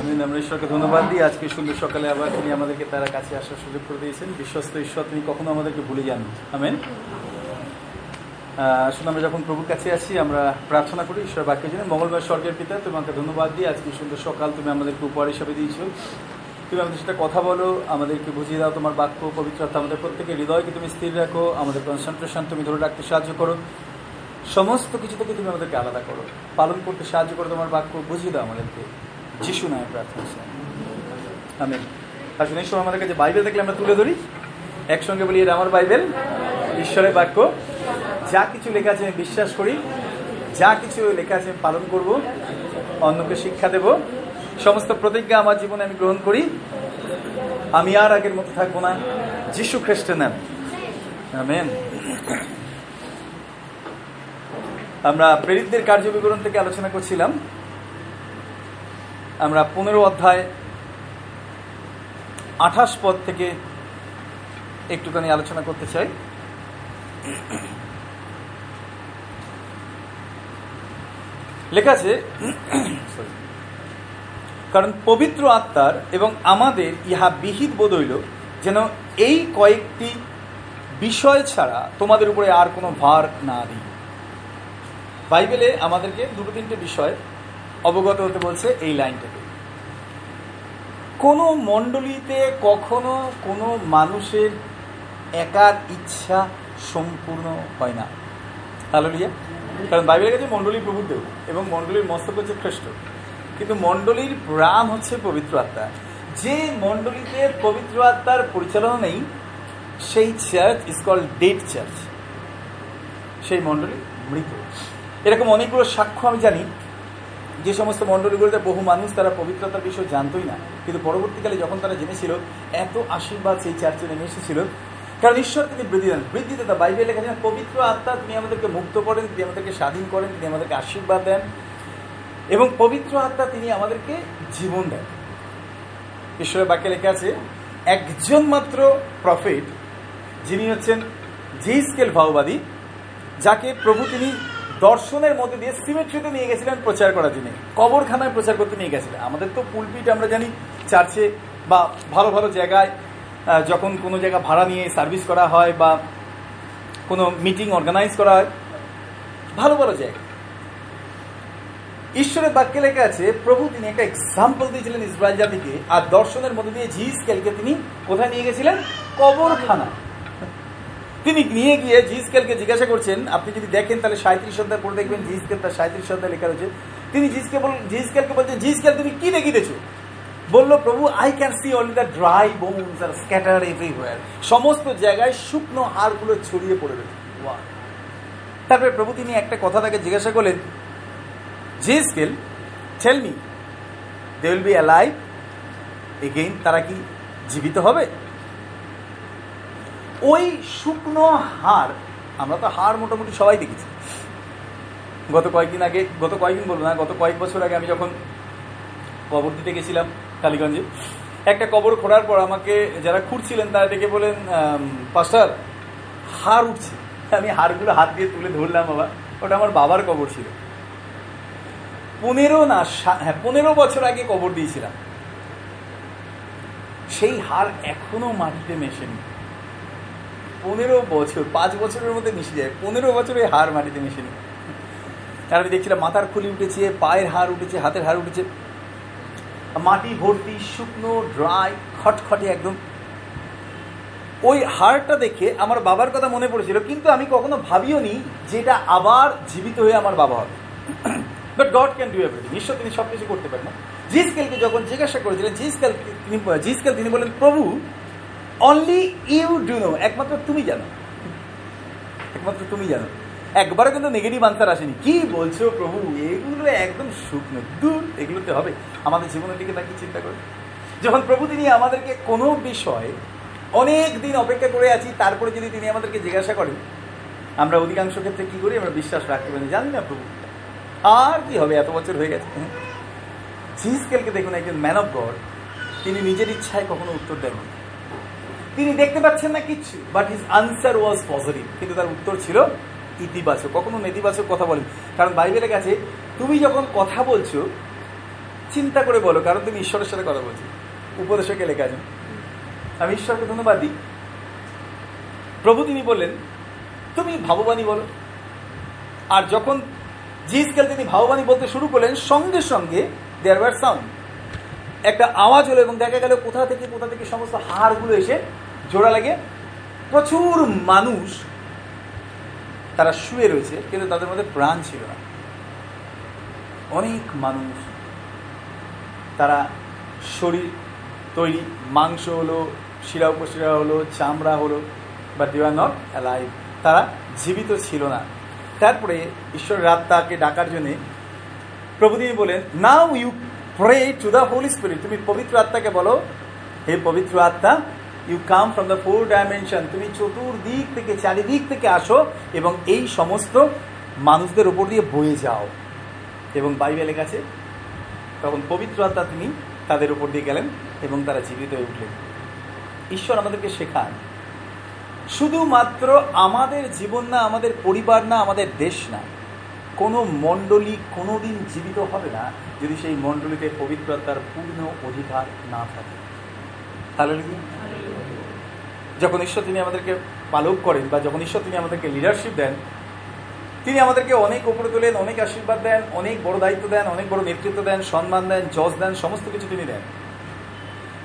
আমি আমরা ঈশ্বরকে ধন্যবাদ দিই। আজকে সুন্দর সকালে আবার তিনি আমাদেরকে তারা কাছে আসার সুযোগ করে দিয়েছেন। বিশ্বস্ত ঈশ্বর, তিনি কখনো আমাদেরকে ভুলে যান আমেন। আসলে আমরা যখন প্রভুর কাছে আসি আমরা প্রার্থনা করি ঈশ্বর বাক্য জন্য। মঙ্গলবার স্বর্গের পিতা তোমাকে ধন্যবাদ দিই। আজকে সুন্দর সকাল, তুমি আমাদেরকে উপহার হিসাবে দিয়েছ। তুমি আমাদের সাথে কথা বলো, আমাদেরকে বুঝিয়ে দাও তোমার বাক্য, পবিত্রতা আমাদের প্রত্যেকের হৃদয়কে তুমি স্থির রাখো, আমাদের কনসেন্ট্রেশন তুমি ধরে রাখতে সাহায্য করো। সমস্ত কিছু থেকে তুমি আমাদেরকে আলাদা করো। পালন করতে সাহায্য করো তোমার বাক্য, বুঝিয়ে দাও আমাদেরকে। যিশু নয় প্রার্থনা আমি আসলে এই সময় আমাদের কাছে বাইবেল দেখলে আমরা তুলে ধরি। একসঙ্গে বলি আমার বাইবেল, ঈশ্বরের বাক্য। যা কিছু লেখা আছে আমি বিশ্বাস করি। যা কিছু লেখা আছে আমি পালন করব। অন্যকে শিক্ষা দেব। সমস্ত প্রতিজ্ঞা আমার জীবনে আমি গ্রহণ করি। আমি আর আগের মতো থাকব না। যিশু খ্রিস্টের নাম। আমেন। আমরা প্রেরিতদের কার্য বিবরণ থেকে আলোচনা করছিলাম। আমরা পনেরো অধ্যায় আঠাশ পদ থেকে একটুখানি আলোচনা করতে চাই। লেখা আছে, কারণ পবিত্র আত্মার এবং আমাদের ইহা বিহিত বোধ হইল যেন এই কয়েকটি বিষয় ছাড়া তোমাদের উপরে আর কোনো ভার না দিই। বাইবেলে আমাদেরকে দুটো তিনটে বিষয় অবগত হতে বলছে এই লাইনটাকে কোনো মণ্ডলীতে কখনো কোনো মানুষের একার ইচ্ছা সম্পূর্ণ হয় না। হাললিয়া। কারণ বাইবেলের কাছে মণ্ডলীর প্রভু দেব এবং মণ্ডলীর মস্তক হচ্ছে খ্রিস্ট। কিন্তু মণ্ডলীর প্রাণ হচ্ছে পবিত্র আত্মা। যে মণ্ডলীতে পবিত্র আত্মার পরিচালনা নেই, সেই church is call dead church সেই মণ্ডলী মৃত। এরকম অনেকগুলো সাক্ষ্য আমি জানি, যে সমস্ত মণ্ডলীগুলোতে বহু মানুষ তারা পবিত্রতার বিষয় জানতই না। কিন্তু পরবর্তীকালে যখন তারা জেনেছিল, এত আশীর্বাদ সেই চার্চে নেমে এসেছিল। কারণ ঈশ্বর তিনি বৃদ্ধি দেন। বৃদ্ধিতে তা বাইবেল লেখা যায় পবিত্র আত্মা তিনি আমাদেরকে মুক্ত করেন, তিনি আমাদেরকে স্বাধীন করেন, তিনি আমাদেরকে আশীর্বাদ দেন। এবং পবিত্র আত্মা তিনি আমাদেরকে জীবন দেন। ঈশ্বরের বাক্যে লেখা আছে, একজন মাত্র প্রফেট যিনি হচ্ছেন জিসকেল ভাওবাদী, যাকে প্রভু তিনি দর্শনের মধ্যে দিয়ে সিমেট্রিতে নিয়ে গেছিলেন প্রচার করার জন্য। কবরখানায় প্রচার করতে নিয়ে গেছিলেন। আমাদের তো পুলপিট আমরা জানি, চার্চে বা ভালো ভালো জায়গায় যখন কোনো জায়গা ভাড়া নিয়ে সার্ভিস করা হয় বা কোনো মিটিং অর্গানাইজ করা হয়, ভালো ভালো জায়গা। ঈশ্বরের বাক্যে লেখা আছে, প্রভু তিনি একটা এক্সাম্পল দিয়েছিলেন ইসরায়েল জাতিকে, আর দর্শনের মধ্যে দিয়ে জি স্কেলকে তিনি কোথায় নিয়ে গেছিলেন? কবরখানা তিনি নিয়ে গিয়ে জি স্কেলকে জিজ্ঞাসা করছেন, আপনি যদি দেখেন তাহলে সাঁত্রিশ অধ্যায় পড়ে দেখবেন জি স্কেল তার সাঁত্রিশ অধ্যায় লেখা রয়েছে। তিনি জি স্কেল জি স্কেলকে বলছেন জি স্কেল তুমি কি দেখিতেছো বলল, প্রভু I can see only the dry bones are scatter everywhere সমস্ত জায়গায় শুকনো হাড়গুলো ছড়িয়ে পড়ে রয়েছে। তারপরে প্রভু, তিনি একটা কথা তাকে জিজ্ঞাসা করলেন Ezekiel tell me they will be alive again তারা কি জীবিত হবে? ওই শুকনো হাড় আমরা তো হাড় মোটামুটি সবাই দেখেছি। গত কয়েকদিন আগে, গত কয়েকদিন বলব না, গত কয়েক বছর আগে আমি যখন কবর দিতে গেছিলাম কালীগঞ্জে, একটা কবর খোঁড়ার পর আমাকে যারা খুঁড়ছিলেন তারা ডেকে বলেন পাস্টার হাড় উঠছে। আমি হাড়গুলো হাত দিয়ে তুলে ধরলাম বাবা ওটা আমার বাবার কবর ছিল। পনেরো না হ্যাঁ পনেরো বছর আগে কবর দিয়েছিলাম। সেই হাড় এখনও মাটিতে মেশেনি। পনেরো বছর, পাঁচ বছরের মধ্যে মিশে যায়। পনেরো বছরে হার মাটিতে মিশে নেই আর আমি দেখছিলাম মাথার খুলি উঠেছে, পায়ের হার উঠেছে, হাতের হার উঠেছে, মাটি ভর্তি, শুকনো, ড্রাই, খটখটে একদম। ওই হাড়টা দেখে আমার বাবার কথা মনে পড়েছিল, কিন্তু আমি কখনো ভাবিও নি যে এটা আবার জীবিত হয়ে আমার বাবা হবে। But God can do everything ঈশ্বর তিনি সব কিছু করতে পারেন না। জিসকেলকে যখন জিজ্ঞাসা করেছিলেন, জিসকেল তিনি জিসকেল তিনি বলেন প্রভু অনলি ইউ ডু নো একমাত্র তুমি জানো। একমাত্র তুমি জানো। একবারও কিন্তু নেগেটিভ আনসার আসেনি। কি বলছো প্রভু? এগুলো একদম শুকনো। দূর, এগুলোতে হবে। আমাদের জীবনের দিকে তাকে চিন্তা করে। যখন প্রভু তিনি আমাদেরকে কোনো বিষয়ে অনেক দিন অপেক্ষা করে আছি, তারপরে যদি তিনি আমাদেরকে জিজ্ঞাসা করেন, আমরা অধিকাংশ ক্ষেত্রে কি করি? আমরা বিশ্বাস রাখতে পারি জানি না প্রভু। আর কি হবে? এত বছর হয়ে গেছে। জিসকেলকে দেখুন একজন ম্যান অফ গড তিনি নিজের ইচ্ছায় কখনো উত্তর দেন তিনি দেখতে পাচ্ছেন না কিচ্ছু but his answer was positive কিন্তু তার উত্তর ছিল ইতিবাচক। কখনো নেতিবাচক কথা বলেন কারণ বাইবেলে গেছে, তুমি যখন কথা বলছো, চিন্তা করে বলো, কারণ তুমি ঈশ্বরের সাথে কথা বলছি। উপদেশকে লেখা আছে? আমি ঈশ্বরকে ধন্যবাদ দিই। প্রভু তিনি বললেন, তুমি ভাববাণী বলো। আর যখন জিসকেল তিনি ভাববাণী বলতে শুরু করলেন, সঙ্গে সঙ্গে দেয়ার ওয়ার সাউন্ড একটা আওয়াজ হলো এবং দেখা গেল কোথা থেকে কোথা থেকে সমস্ত হাড়গুলো এসে জোড়া লাগে। প্রচুর মানুষ তারা শুয়ে রয়েছে, কিন্তু তাদের মধ্যে প্রাণ ছিল না। অনেক মানুষ। তারা শরীর তৈরি, মাংস হলো, শিরা উপশিরা হলো, চামড়া হলো বা দে আর নট অ্যালাইভ তারা জীবিত ছিল না। তারপরে ঈশ্বরের তাকে ডাকার জন্যে প্রভু তিনি বলেন now you pray to the holy spirit তুমি পবিত্র আত্মাকে বলো, হে পবিত্র আত্মা you come from the four dimension তুমি চতুর্দিক থেকে, চারিদিক থেকে আসো এবং এই সমস্ত মানুষদের ওপর দিয়ে বয়ে যাও। এবং বাইবেলের কাছে তখন পবিত্র আত্মা তিনি তাদের উপর দিয়ে গেলেন এবং তারা জীবিত হয়ে উঠলেন। ঈশ্বর আমাদেরকে শেখান, শুধুমাত্র আমাদের জীবন না, আমাদের পরিবার না, আমাদের দেশ না। কোনো মণ্ডলী কোনো দিন জীবিত হবে না যদি সেই মণ্ডলীতে পবিত্রতার পূর্ণ অধিকার না থাকে। তাহলে যখন ঈশ্বর তিনি আমাদেরকে পালক করেন বা যখন ঈশ্বর তিনি আমাদেরকে লিডারশিপ দেন, তিনি আমাদেরকে অনেক উপরে তোলেন, অনেক আশীর্বাদ দেন, অনেক বড় দায়িত্ব দেন, অনেক বড় নেতৃত্ব দেন, সম্মান দেন জজ দেন, সমস্ত কিছু তিনি দেন।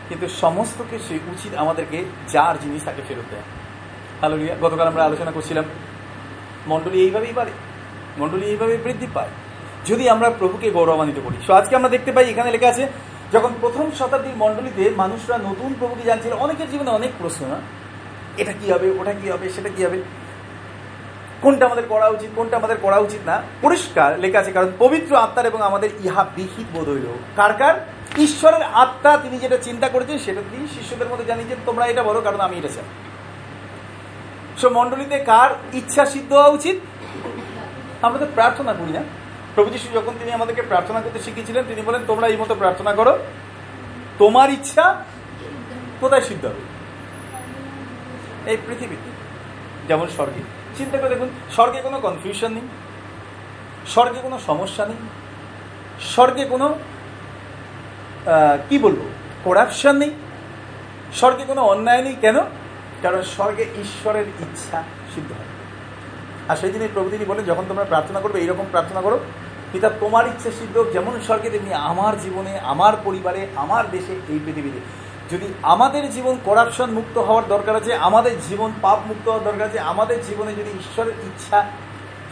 কিন্তু সমস্ত কিছু উচিত আমাদেরকে যার জিনিস তাকে ফেরত দেয় হ্যালো গতকাল আমরা আলোচনা করছিলাম, মণ্ডলী এইভাবেই বাড়ে মণ্ডলী এইভাবে বৃদ্ধি পায়। যদি আমরা প্রভুকে গৌরবান্বিত করি। সো আজকে আমরা দেখতে পাই, এখানে লেখা আছে, যখন প্রথম শতাব্দীর মণ্ডলীতে মানুষরা নতুন প্রভুকে জানছিল, অনেকের জীবনে অনেক প্রশ্ন না এটা কি হবে, ওটা কি হবে, সেটা কি হবে? কোনটা আমাদের করা উচিত, কোনটা আমাদের করা উচিত না? পরিষ্কার লেখা আছে, কারণ পবিত্র আত্মার এবং আমাদের ইহা বিহিত বোধ হইল। কার কার? ঈশ্বরের আত্মা তিনি যেটা চিন্তা করেছেন, সেটা তিনি শিষ্যদের মধ্যে জানিয়েছেন, তোমরা এটা বলো, কারণ আমি এটা চাই। সো মণ্ডলীতে কার ইচ্ছা সিদ্ধ হওয়া উচিত? আমরা তো প্রার্থনা করি না। প্রভু যিশু যখন তিনি আমাদেরকে প্রার্থনা করতে শিখিয়েছিলেন, তিনি বলেন, তোমরা এই মতো প্রার্থনা করো, তোমার ইচ্ছা কোথায় সিদ্ধ হবে? এই পৃথিবীতে, যেমন স্বর্গে। চিন্তা করে দেখুন, স্বর্গে কোনো কনফিউশন নেই, স্বর্গে কোনো সমস্যা নেই, স্বর্গে কোনো কি বলব করাপশন নেই, স্বর্গে কোনো অন্যায় নেই। কেন? কারণ স্বর্গে ঈশ্বরের ইচ্ছা সিদ্ধ হয়। আর সেই জন্য প্রভু তিনি বলেন, যখন তোমরা প্রার্থনা করবে, এইরকম প্রার্থনা করো, পিতা তোমার ইচ্ছে সিদ্ধ যেমন স্বর্গে, তেমনি আমার জীবনে, আমার পরিবারে, আমার দেশে, এই পৃথিবীতে। যদি আমাদের জীবন করাপশন মুক্ত হওয়ার দরকার আছে, আমাদের জীবন পাপ মুক্ত হওয়ার দরকার আছে, আমাদের জীবনে যদি ঈশ্বরের ইচ্ছা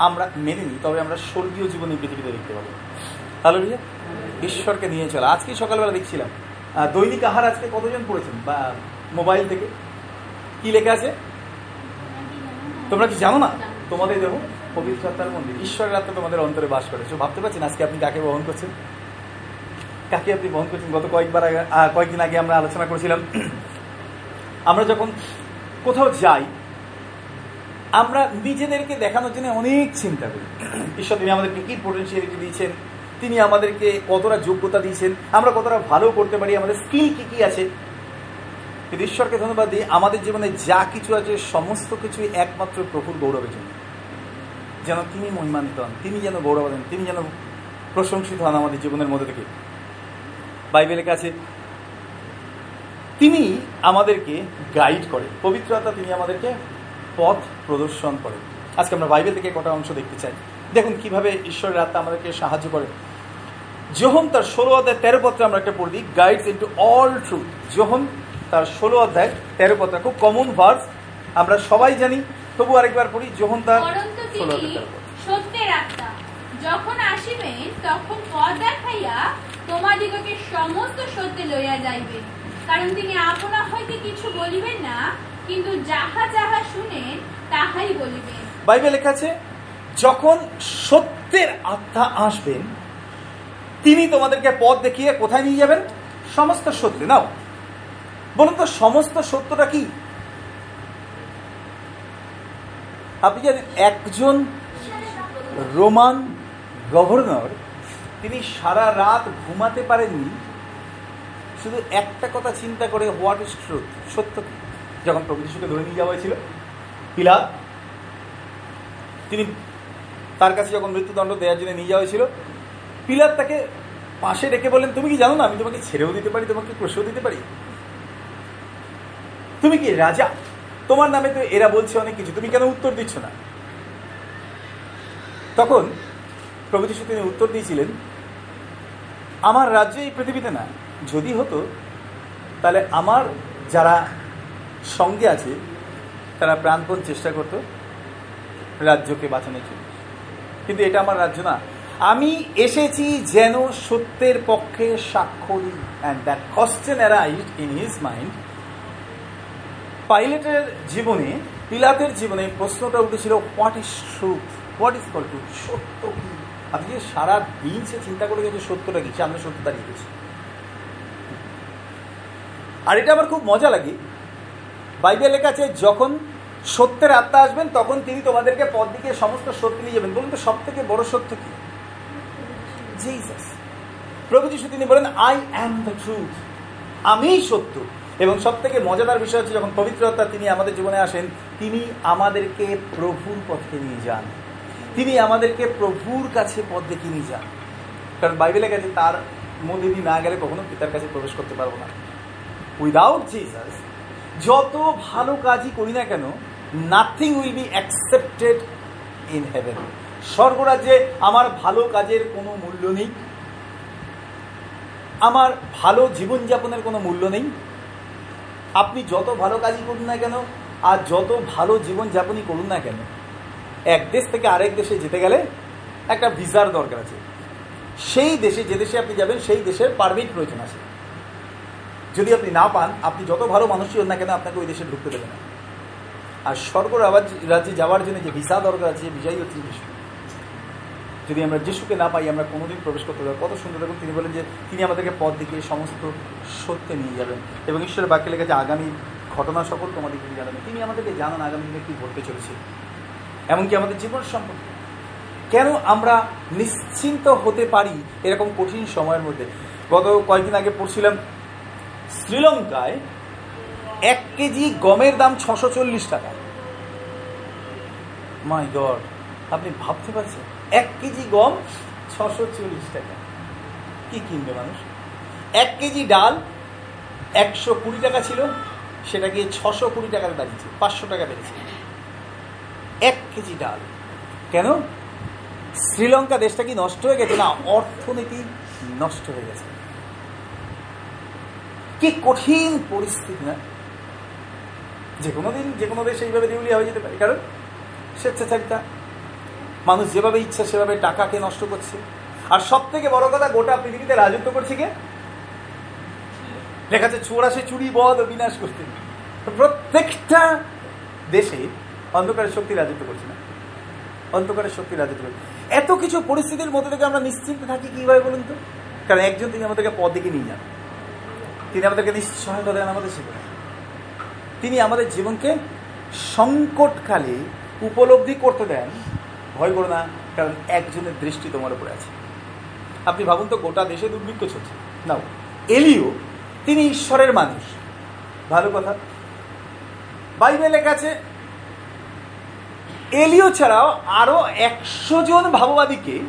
আমরা মেনে নিই, তবে আমরা স্বর্গীয় জীবন এই পৃথিবীতে দেখতে পাবো। তাহলে ভাইয়া ঈশ্বরকে নিয়ে চলো। আজকে সকালবেলা দেখছিলাম দৈনিক আহার আজকে কতজন পড়েছেন? বা মোবাইল থেকে? কি লেখা আছে? তোমরা কি জানো না? তোমাদের দেখো পবিত্র আত্মার মন্দির। ঈশ্বরের আত্মা তোমাদের অন্তরে বাস করে। ভাবতে পারছেন আজকে আপনি কাকে বহন করছেন? কাকে আপনি বহন করছেন? গত কয়েকবার আগে কয়েকদিন আগে আমরা আলোচনা করেছিলাম, আমরা যখন কোথাও যাই, আমরা নিজেদেরকে দেখানোর জন্য অনেক চিন্তা করি। ঈশ্বর, তিনি আমাদেরকে কি পোটেন্সিয়ালিটি দিয়েছেন? তিনি আমাদেরকে কতটা যোগ্যতা দিয়েছেন? আমরা কতটা ভালো করতে পারি? আমাদের স্কিল কি কি আছে? কিন্তু ঈশ্বরকে ধন্যবাদ দিই, আমাদের জীবনে যা কিছু আছে, সমস্ত কিছুই একমাত্র প্রভুর গৌরবের জন্য। যেন তিনি মহিমান্বিত হন, তিনি যেন গৌরব দেন তিনি যেন প্রশংসিত হন আমাদের জীবনের মধ্যে থেকে। বাইবেলের কাছে, তিনি আমাদেরকে গাইড করেন পবিত্রতা তিনি আমাদেরকে পথ প্রদর্শন করেন আজকে আমরা বাইবেল থেকে কটা অংশ দেখতে চাই। দেখুন কীভাবে ঈশ্বরের আত্মা আমাদেরকে সাহায্য করে। যোহন তার ষোলো অধ্যায় তেরো পত্রে আমরা একটা পড়ি গাইডস ইন্টু অল ট্রুথ যোহন তার ষোলো অধ্যায় তেরো পত্র খুব কমন ভার্স আমরা সবাই জানি তবু আরেকবার পড়ি যখন তার ষোলো অধ্যায় তেরো সত্যের আত্মা। যখন আসিবেন তখন পথ দেখাইয়া তোমাদিগকে সমস্ত সত্যে লইয়া যাইবেন কারণ তিনি আপনা হইতে কিছু বলিবেন না কিন্তু যাহা যাহা শুনেন তাহাই বলিবেন। বাইবেল লেখা আছে যখন সত্যের আত্মা আসবেন তিনি তোমাদেরকে পথ দেখিয়ে কোথায় নিয়ে যাবেন? সমস্ত সত্যি। নাও বলুন তো, সমস্ত সত্যটা কি? আপনি জানেন, একজন রোমান গভর্নর, তিনি সারা রাত ঘুমাতে পারেননি, শুধু একটা কথা চিন্তা করে হোয়াট ইজ ট্রুথ সত্য কি? যখন প্রভু ধরে নিয়ে যাওয়া হয়েছিল পিলা তিনি তার কাছে যখন মৃত্যুদণ্ড দেওয়ার জন্য নিয়ে যাওয়া হয়েছিল পিলার তাকে পাশে রেখে বললেন, তুমি কি জানো না, আমি তোমাকে ছেড়েও দিতে পারি, তোমাকে ক্রোশেও দিতে পারি? তুমি কি রাজা? তোমার নামে তো এরা বলছে অনেক কিছু, তুমি কেন উত্তর দিচ্ছ না? তখন প্রভু যিশু তিনি উত্তর দিয়েছিলেন, আমার রাজ্য এই পৃথিবীতে না, যদি হতো, তাহলে আমার যারা সঙ্গে আছে, তারা প্রাণপণ চেষ্টা করত রাজ্যকে বাঁচানোর জন্য। কিন্তু এটা আমার রাজ্য না। আমি এসেছি যেন সত্যের পক্ষে স্বাক্ষরী and that question arise in his mind পাইলটের জীবনে, পিলাতের জীবনে, প্রশ্নটা উঠেছিল what is truth what is call truth সত্য কি? আপনি যে সারা দিন সে চিন্তা করে গেছে সত্যটা কি? সামনে সত্য দাঁড়িয়ে গেছে। আর এটা আমার খুব মজা লাগে। বাইবেলের কাছে যখন সত্যের আত্মা আসবেন, তখন তিনি তোমাদেরকে পদ দিকে সমস্ত সত্য নিয়ে যাবেন। বলুন তো সব থেকে বড় সত্য কি? জিসাস প্রভু যিশু তিনি বলেন আই অ্যাম দ্য ট্রুথ আমিই সত্য। এবং সব থেকে মজাদার বিষয় হচ্ছে যখন পবিত্রতা তিনি আমাদের জীবনে আসেন, তিনি আমাদেরকে প্রভুর পথে নিয়ে যান। তিনি আমাদেরকে প্রভুর কাছে পথ দেখিয়ে নিয়ে যান। কারণ বাইবেলের কাছে তার মধ্যে দিয়ে না গেলে কখনো পিতার কাছে প্রবেশ করতে পারব না। উইদাউট জিসাস যত ভালো কাজই করি না কেন nothing will be accepted in heaven স্বর্গরাজ্যে আমার ভালো কাজের কোনো মূল্য নেই। আমার ভালো জীবনযাপনের কোনো মূল্য নেই। আপনি যত ভালো কাজই করুন না কেন, আর যত ভালো জীবনযাপনই করুন না কেন, এক দেশ থেকে আরেক দেশে যেতে গেলে একটা ভিসার দরকার আছে। সেই দেশে যে দেশে আপনি যাবেন, সেই দেশের পারমিট প্রয়োজন আছে। যদি আপনি না পান, আপনি যত ভালো মানুষই হন না কেন, আপনাকে ওই দেশে ঢুকতে দেবে না। আর স্বর্গ রাজ্যে যাওয়ার জন্য যে ভিসা দরকার আছে, ভিসাই হচ্ছে যিশু যদি আমরা যিশুকে না পাই, আমরা কোনোদিন প্রবেশ করতে পারব কত সুন্দর দেখুন তিনি বলেন যে তিনি আমাদেরকে পথ দিকে সমস্ত সত্যে নিয়ে যাবেন। এবং ঈশ্বরের বাক্যে লেগেছে আগামী ঘটনা সকল তোমাদেরকে জানাবেন তিনি আমাদেরকে জানান, আগামী দিনে কী ঘটতে চলেছে? এমনকি আমাদের জীবন সম্পর্কে। কেন আমরা নিশ্চিন্ত হতে পারি এরকম কঠিন সময়ের মধ্যে? গত কয়েকদিন আগে পড়ছিলাম, শ্রীলঙ্কায় এক কেজি গমের দাম ছশো চল্লিশ টাকা। মাই গড আপনি ভাবতে পারছেন? এক কেজি গম ছশো চল্লিশ টাকা। কি কিনবে মানুষ? এক কেজি ডাল একশো কুড়ি টাকা ছিল সেটা গিয়ে ছশো কুড়ি টাকাতে দাঁড়িয়েছে পাঁচশো টাকা বেড়েছে। এক কেজি ডাল। কেন? শ্রীলঙ্কা দেশটা কি নষ্ট হয়ে গেছে না অর্থনীতি নষ্ট হয়ে গেছে? কি কঠিন পরিস্থিতি না? যে কোনো দিন, যে কোনো দেশ এইভাবে দেউলিয়া হয়ে যেতে পারে। কারণ স্বেচ্ছাচারিতা মানুষ যেভাবে ইচ্ছা সেভাবে টাকাকে নষ্ট করছে। আর সব থেকে বড় কথা, গোটা পৃথিবীতে রাজত্ব করছে কে? লেখা আছে, চোরাশে চুরি বধ বিনাশ করতে। প্রত্যেকটা দেশে অন্ধকারের শক্তি রাজত্ব করছে না। অন্ধকারের শক্তি রাজত্ব করছে। এত কিছু পরিস্থিতির মধ্যে থেকে আমরা নিশ্চিন্ত থাকি কীভাবে বলুন তো? কারণ একজন তিনি আমাদেরকে পদ দিকে নিয়ে যান। তিনি আমাদেরকে নিশ্চয়তা দেন আমাদের জীবনে তিনি আমাদের জীবনকে সংকটকালে উপলব্ধি করতে দেন। ভয় করো না, কারণ একজনের দৃষ্টি তোমার উপরে আছে। আপনি ভাবুন তো, গোটা দেশে দুর্ভিক্ষ চলছে। নাও, এলিও, তিনি ঈশ্বরের মানুষ। ভালো কথা। বাইবেলে লেখা আছে, এলিও ছাড়াও আরও একশো জন ভাববাদীকে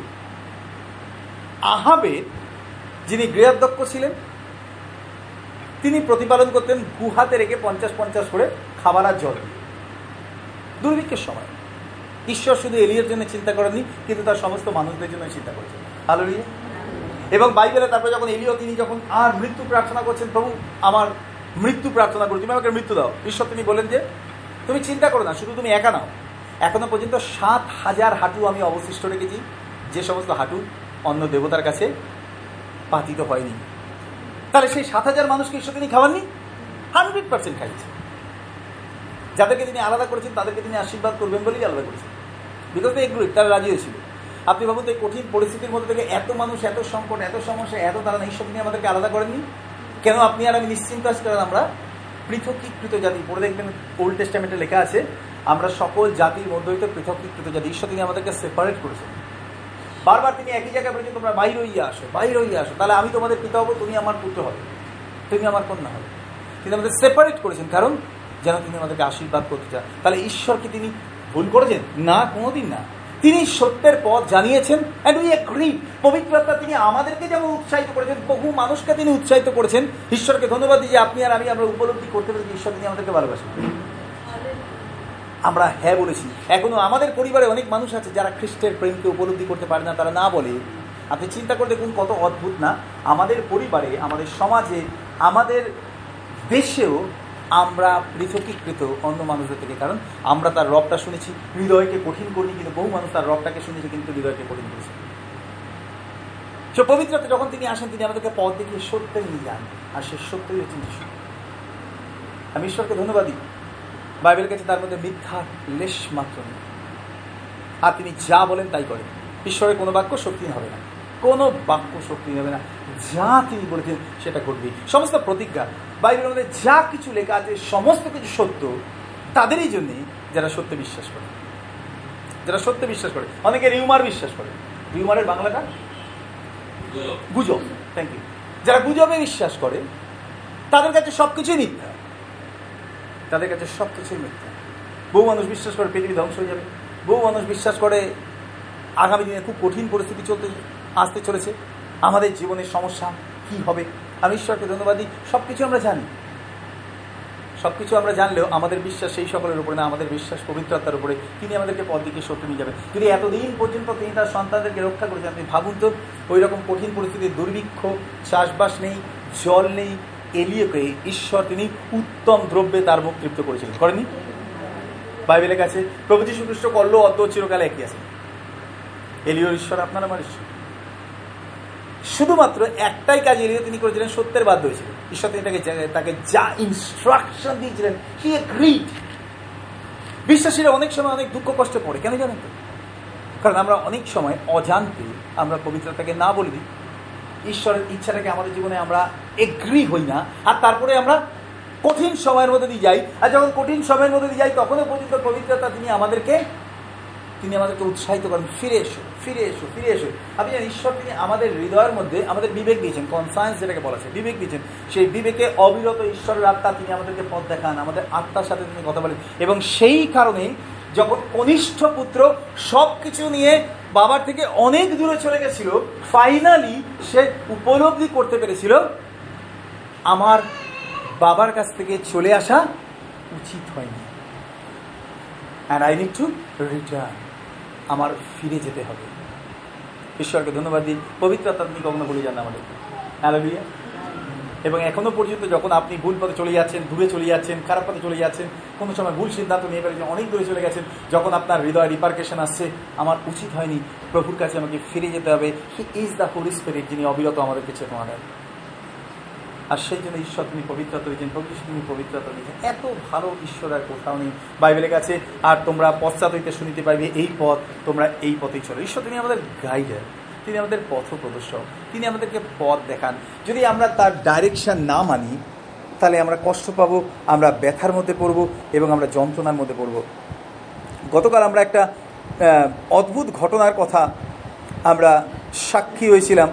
আহাবের যিনি গৃহাধ্যক্ষ ছিলেন, তিনি প্রতিপালন করতেন গুহাতে রেখে পঞ্চাশ পঞ্চাশ করে খাবার আর জল। দুর্ভিক্ষের সময়। ঈশ্বর শুধু এলিয়ের জন্য চিন্তা করেননি, কিন্তু তার সমস্ত মানুষদের জন্য চিন্তা করেছেন। ভালো এবং বাইবেলে তারপরে যখন এলিও তিনি যখন আর মৃত্যু প্রার্থনা করছেন, প্রভু, আমার মৃত্যু প্রার্থনা করি, তুমি আমাকে মৃত্যু দাও। ঈশ্বর তিনি বলেন যে, তুমি চিন্তা করো না, শুধু তুমি একা নাও। এখনও পর্যন্ত সাত হাজার হাঁটু আমি অবশিষ্ট রেখেছি। যে সমস্ত হাঁটু অন্য দেবতার কাছে পাতিত হয়নি। তাহলে সেই সাত হাজার মানুষকে ঈশ্বর তিনি খাওয়াননি? হান্ড্রেড পার্সেন্ট খাইছে যাদেরকে তিনি আলাদা করেছেন, তাদেরকে তিনি আশীর্বাদ করবেন বলেই আলাদা করেছেন। বিকজ এগ্রুইট তারা রাজি হয়েছিল। আপনি ভাবুন তো কঠিন পরিস্থিতির মধ্যে থেকে এত মানুষ, এত সংকট, এত সমস্যা, এত তারা ঈশ্বর নিয়ে আমাদেরকে আলাদা করেননি? কেন আপনি আর আমি নিশ্চিন্ত করেন আমরা পৃথকীকৃত জাতি। পড়ে দেখবেন ওল্ড টেস্টামেন্টে লেখা আছে, আমরা সকল জাতির মধ্যে হইতে পৃথকীকৃত জাতি। ঈশ্বর তিনি আমাদেরকে সেপারেট করেছেন। বারবার তিনি একই জায়গায় বলেছেন, তোমরা বাইর হইয়া আসো, বাইর হইয়া আসো। তাহলে আমি তোমাদের পিতা হব, তুমি আমার পুত্র হবে, তুমি আমার কন্যা হবে। তিনি আমাদের সেপারেট করেছেন। কারণ যেন তিনি আমাদেরকে আশীর্বাদ করতে চান। তাহলে ঈশ্বরকে তিনি ভুল করেছেন? না, কোনোদিন না। তিনি সত্যের পথ জানিয়েছেন অ্যান্ড উই এগ্রি পবিত্রতা তিনি আমাদেরকে যেমন উৎসাহিত করেছেন, বহু মানুষকে তিনি উৎসাহিত করেছেন। ঈশ্বরকে ধন্যবাদ দিই যে আপনি আর আমি আমরা উপলব্ধি করতে পেরেছি, ঈশ্বর তিনি আমাদেরকে ভালোবাসেন। আমরা হ্যাঁ বলেছি। এখনও আমাদের পরিবারে অনেক মানুষ আছে যারা খ্রিস্টের প্রেমকে উপলব্ধি করতে পারে না, তারা না বলে। আপনি চিন্তা করে দেখুন কত অদ্ভুত, না? আমাদের পরিবারে, আমাদের সমাজে, আমাদের দেশেও আমরা পৃথকীকৃত অন্য মানুষদের থেকে, কারণ আমরা তার রবটা শুনেছি, হৃদয়কে কঠিন করিনি কিন্তু বহু মানুষ তার রবটাকে শুনেছে কিন্তু হৃদয়কে কঠিন করেছে। সে পবিত্রতা, যখন তিনি আসেন, তিনি আমাদেরকে পথ দেখিয়ে সত্যে নিয়ে যান, আর সে সত্যই হচ্ছেন যিশু আমি ঈশ্বরকে ধন্যবাদ। দিই বাইবেলের কাছে তার মধ্যে মিথ্যা লেশ মাত্র নেই। আর তিনি যা বলেন তাই করেন। ঈশ্বরের কোনো বাক্য শক্তিহীন হবে না। কোনো বাক্য শক্তিহীন হবে না। যা তিনি বলেছেন সেটা ঘটবে সমস্ত প্রতিজ্ঞা বাইবেলের মধ্যে যা কিছু লেখা আছে সমস্ত কিছু সত্য তাদেরই জন্যে যারা সত্য বিশ্বাস করে। যারা সত্য বিশ্বাস করে। অনেকে রিউমার বিশ্বাস করে। রিউমারের বাংলাটা? গুজব। থ্যাংক ইউ যারা গুজবে বিশ্বাস করে তাদের কাছে সব কিছুই মিথ্যা। তাদের কাছে সব কিছুই মিথ্যা। বহু মানুষ বিশ্বাস করে পৃথিবী ধ্বংস হয়ে যাবে। বহু মানুষ বিশ্বাস করে আগামী দিনে খুব কঠিন পরিস্থিতি চলতে আসতে চলেছে। আমাদের জীবনের সমস্যা কি হবে? আমি ঈশ্বরকে ধন্যবাদ সব কিছু আমরা জানি। সব কিছু আমরা জানলেও আমাদের বিশ্বাস সেই সকলের উপরে না, আমাদের বিশ্বাস পবিত্রতার উপরে। তিনি আমাদেরকে পদ দিকে সত্য নিয়ে যাবেন। যদি এতদিন পর্যন্ত তিনি তার সন্তানদেরকে রক্ষা করেছেন, আপনি ভাবুন তো ওই রকম কঠিন পরিস্থিতির দুর্ভিক্ষ, চাষবাস নেই, জল নেই এলিয়েকে ঈশ্বর তিনি উত্তম দ্রব্যে তার মুখ তৃপ্ত করেছিলেন। করেনি বাইবেলের কাছে প্রভু যীশু খ্রিস্ট অদ্য চিরকালে একই আছে। এলিওর ঈশ্বর আপনার আমার ঈশ্বর। শুধুমাত্র একটাই কাজ এলিও তিনি করেছিলেন সত্যের বাধ্য হয়েছিলেন। ঈশ্বর তিনি তাকে তাকে যা ইনস্ট্রাকশন দিয়েছিলেন বিশ্বাসীরা অনেক সময় অনেক দুঃখ কষ্ট পড়ে কেন জানেন তো? কারণ আমরা অনেক সময় অজান্তে আমরা পবিত্রতাকে না বলে ঈশ্বরের ইচ্ছাটাকে আমাদের জীবনে আমরা এগ্রি হই না, আর তারপরে আমরা কঠিন সময়ের মধ্যে দিয়ে যাই। আর যখন কঠিন সময়ের মধ্যে দিয়ে যাই, তখনও পর্যন্ত পবিত্রতা তিনি আমাদেরকে তিনি আমাদেরকে উৎসাহিত করেন, ফিরে এসো ফিরে এসো ফিরে এসো। আপনি জানেন ঈশ্বর তিনি আমাদের হৃদয়ের মধ্যে আমাদের বিবেক দিয়েছেন কনসায়েন্স যেটাকে বলা আছে বিবেক দিয়েছেন। সেই বিবেকে অবিরত ঈশ্বরের আত্মা তিনি আমাদেরকে পথ দেখান, আমাদের আত্মার সাথে তিনি কথা বলেন। এবং সেই কারণে যখন কনিষ্ঠ পুত্র সব কিছু নিয়ে বাবার থেকে অনেক দূরে চলে গেছিল ফাইনালি সে উপলব্ধি করতে পেরেছিল, আমার বাবার কাছ থেকে চলে আসা উচিত হয়নি। And I need to return আমার ফিরে যেতে হবে। ঈশ্বরকে ধন্যবাদ দিই। পবিত্রতা আপনি কখনো ভুলে যান আমাদের হ্যালোলিয়া এবং এখনও পর্যন্ত যখন আপনি ভুল পথে চলে যাচ্ছেন, দূরে চলে যাচ্ছেন, খারাপ পথে চলে যাচ্ছেন, কোনো সময় ভুল সিদ্ধান্ত নিয়ে ফেলেছেন, অনেক দূরে চলে গেছেন, যখন আপনার হৃদয় রিপার্কেশন আসছে, আমার উচিত হয়নি প্রভুর কাছে আমাকে ফিরে যেতে হবে। He is the holy spirit যিনি অবিরত আমাদেরকে চেতনা দেন। আর সেই জন্য ঈশ্বর তিনি পবিত্রতা দিয়েছেন প্রভু তিনি পবিত্রতা দিয়েছেন এত ভালো ঈশ্বর আর কোথাও নেই। বাইবেলের কাছে, আর তোমরা পশ্চাৎ হইতে শুনিতে পারবে, এই পথ তোমরা এই পথেই চলো। ঈশ্বর, তিনি আমাদের গাইডার তিনি আমাদের পথ প্রদর্শক, তিনি আমাদেরকে পথ দেখান। যদি আমরা তার ডাইরেকশন না মানি, তাহলে আমরা কষ্ট পাব, আমরা ব্যথার মধ্যে পড়ব এবং আমরা যন্ত্রণার মধ্যে পড়ব। গতকাল আমরা একটা অদ্ভুত ঘটনার কথা আমরা সাক্ষী হয়েছিলাম।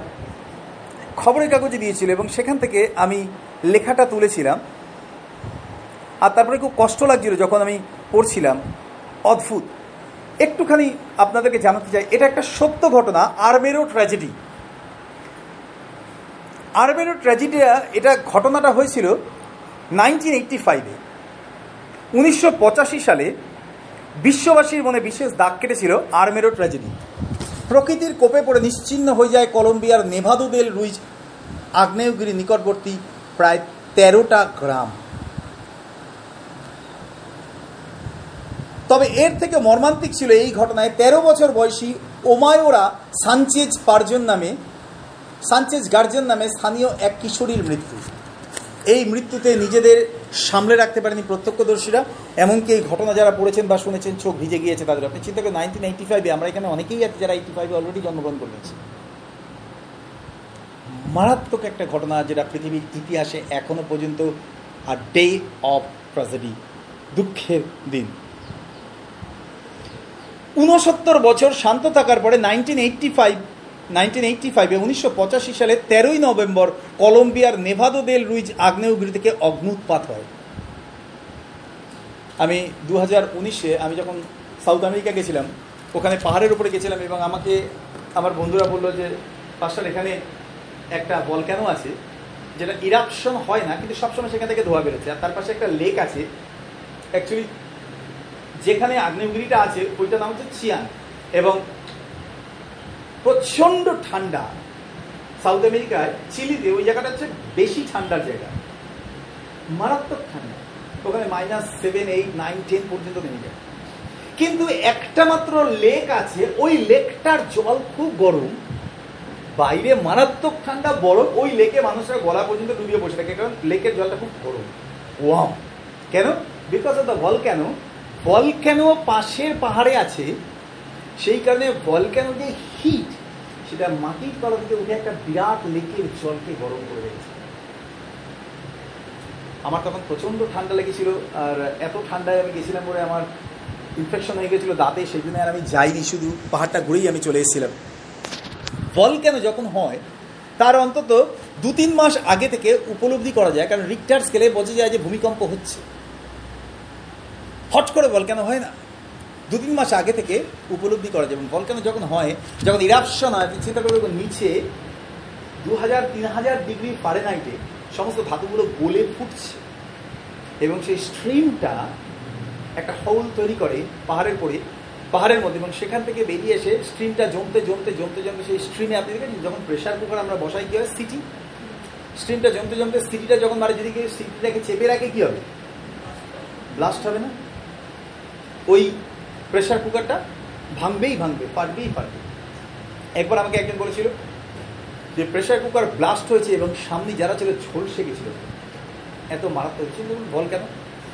খবরের কাগজে দিয়েছিল এবং সেখান থেকে আমি লেখাটা তুলেছিলাম। আর তারপরে খুব কষ্ট লাগছিল যখন আমি পড়ছিলাম। অদ্ভুত। একটুখানি আপনাদেরকে জানাতে চাই, এটা একটা সত্য ঘটনা, আরমেরো ট্র্যাজেডি। আরমেরো ট্র্যাজেডিটা এটা ঘটনাটা হয়েছিল নাইনটিন এইটটি ফাইভে। উনিশশো পঁচাশি সালে বিশ্ববাসীর মনে বিশেষ দাগ কেটেছিল আরমেরো ট্র্যাজেডি। প্রকৃতির কোপে পড়ে নিশ্চিন্ন হয়ে যায় কলম্বিয়ার নেভাদো দেল রুইজ। আগ্নেয়গিরি নিকটবর্তী প্রায় তেরোটা গ্রাম। তবে এর থেকে মর্মান্তিক ছিল এই ঘটনায় ১৩ বছর বয়সী ওমায়োরা সানচেজ পার্জন নামে, সানচেজ গার্জেন নামে স্থানীয় এক কিশোরীর মৃত্যু। এই মৃত্যুতে নিজেদের সামলে রাখতে পারেনি প্রত্যক্ষদর্শীরা। এমনকি এই ঘটনা যারা পড়েছেন বা শুনেছেন, চোখ ভিজে গিয়েছে তাদের। আপনি চিন্তা করেন নাইনটিন এইটি ফাইভে আমরা এখানে অনেকেই আছে যারা এইটি ফাইভে অলরেডি জন্মগ্রহণ করে নিয়েছে মারাত্মক একটা ঘটনা যেটা পৃথিবীর ইতিহাসে এখনও পর্যন্ত আর ডে অফ ট্রাজেডি দুঃখের দিন। ঊনসত্তর বছর শান্ত থাকার পরে nineteen eighty five nineteen eighty ফাইভে উনিশশো পঁচাশি সালে তেরোই নভেম্বর কলম্বিয়ার নেভাদো দেল রুইজ আগ্নেয়গিরি থেকে অগ্নুৎপাত হয়। আমি দু হাজার উনিশে আমি যখন সাউথ আমেরিকা গেছিলাম, ওখানে পাহাড়ের উপরে গেছিলাম এবং আমাকে আমার বন্ধুরা বলল যে পাশার এখানে একটা বল ভলক্যানো আছে, যেটা ইরাপশন হয় না, কিন্তু সবসময় সেখান থেকে ধোয়া বেরোচ্ছে। আর তার পাশে একটা লেক আছে। অ্যাকচুয়ালি যেখানে আগ্নেয়গিরিটা আছে, ওইটার নাম হচ্ছে চিয়ান এবং প্রচণ্ড ঠান্ডা। সাউথ আমেরিকায় চিলিতে ওই জায়গাটা হচ্ছে বেশি ঠান্ডার জায়গা। মারাত্মক ঠান্ডা। ওখানে minus seven eight nine ten পর্যন্ত নেমে যায়। কিন্তু একটা মাত্র লেক আছে, ওই লেকটার জল খুব গরম। বাইরে মারাত্মক ঠান্ডা, বরফ, ওই লেকে মানুষরা গলা পর্যন্ত ডুবিয়ে বসে থাকে, কারণ লেকের জলটা খুব গরম। ওয়াম কেন? বিকজ অফ দ্য ভল কেন ভল কেন পাশের পাহাড়ে আছে সেই কারণে ভল কেন যে হিট সেটা মাটির তলা থেকে উঠে একটা বিরাট লেকের জলকে গরম করে রেখেছে আমার তখন প্রচণ্ড ঠান্ডা লেগেছিল, আর এত ঠান্ডায় আমি গেছিলাম বলে আমার ইনফেকশন হয়ে গেছিল দাঁতে, সেই জন্য আর আমি যাইনি, শুধু পাহাড়টা ঘুরেই আমি চলে এসেছিলাম। কেন যখন হয়, তার অন্তত দু তিন মাস আগে থেকে উপলব্ধি করা যায়, কারণ রিক্টার স্কেলে বোঝা যায় যে ভূমিকম্প হচ্ছে। হট করে বল কেন হয় না। দু তিন মাস আগে থেকে উপলব্ধি করা যায়। এবং কেন যখন হয়, যখন ইরাপশন হয় চিন্তা করবেন নিচে দু হাজার তিন হাজার ডিগ্রি ফারেনহাইটে সমস্ত ধাতুগুলো গলে ফুটছে। এবং সেই স্ট্রিমটা একটা হোল তৈরি করে পাহাড়ের পরে, পাহাড়ের মধ্যে। এবং সেখান থেকে বেরিয়ে এসে স্ট্রিমটা জমতে জমতে জমতে জমতে সেই স্ট্রিমে আপনি দেখেন, যখন প্রেশার কুকার আমরা বসাই, কী হয়? সিটি স্ট্রিমটা জমতে জমতে সিটিটা যখন মারে যদি সিটিটাকে চেপে রাখে, কী হবে? ব্লাস্ট হবে না? ওই প্রেশার কুকারটা ভাঙবেই ভাঙবে পারবেই পারবে একবার আমাকে একজন বলেছিল যে প্রেশার কুকার ব্লাস্ট হয়েছে এবং সামনে যারা ছিল ঝলসে গেছিল এত মারাত্মক হয়েছে বল কেন?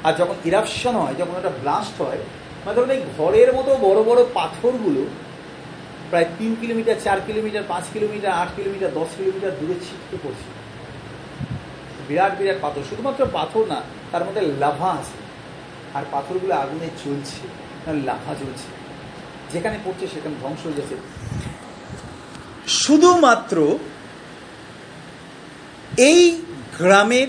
আর যখন ইরাপশন হয়, যখন ওটা ব্লাস্ট হয় মানে ধরুন এই ঘরের মতো বড় বড় পাথরগুলো প্রায় তিন কিলোমিটার, চার কিলোমিটার, পাঁচ কিলোমিটার, আট কিলোমিটার, দশ কিলোমিটার দূরে ছিটকে পড়ছে। বিরাট বিরাট পাথর। শুধুমাত্র পাথর না, তার মধ্যে লাভা আছে। আর পাথরগুলো আগুনে চলছে লাভা জ্বলছে যেখানে পড়ছে সেখানে ধ্বংস হয়ে যাচ্ছে। শুধুমাত্র এই গ্রামের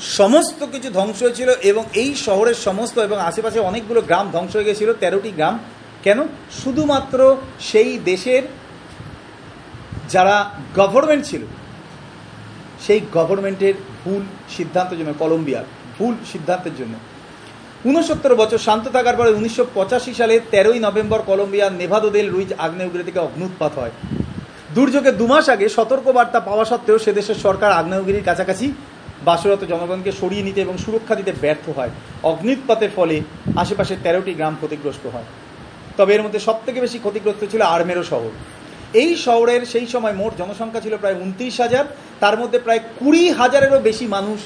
সমস্ত কিছু ধ্বংস হয়েছিল এবং এই শহরের সমস্ত এবং আশেপাশে অনেকগুলো গ্রাম ধ্বংস হয়ে গেছিল তেরোটি গ্রাম। কেন? শুধুমাত্র সেই দেশের যারা গভর্নমেন্ট ছিল, সেই গভর্নমেন্টের ভুল সিদ্ধান্তের জন্য, কলম্বিয়ার ভুল সিদ্ধান্তের জন্য। উনসত্তর বছর শান্ত থাকার পরে উনিশশো সালে তেরোই নভেম্বর কলম্বিয়ার নেভাদোদেল রুইজ আগ্নেয়গিরি থেকে অগ্নুৎপাত হয়। দুর্যোগে দুমাস আগে সতর্কবার্তা পাওয়া সত্ত্বেও সে দেশের সরকার আগ্নেয়গিরির কাছাকাছি বাসরত জনগণকে সরিয়ে নিতে এবং সুরক্ষা দিতে ব্যর্থ হয়। অগ্নিৎপাতের ফলে আশেপাশের তেরোটি গ্রাম ক্ষতিগ্রস্ত হয়। তবে এর মধ্যে সবথেকে বেশি ক্ষতিগ্রস্ত ছিল আর্মেরো শহর। এই শহরের সেই সময় মোট জনসংখ্যা ছিল প্রায় উনত্রিশ হাজার। তার মধ্যে প্রায় কুড়ি হাজারেরও বেশি মানুষ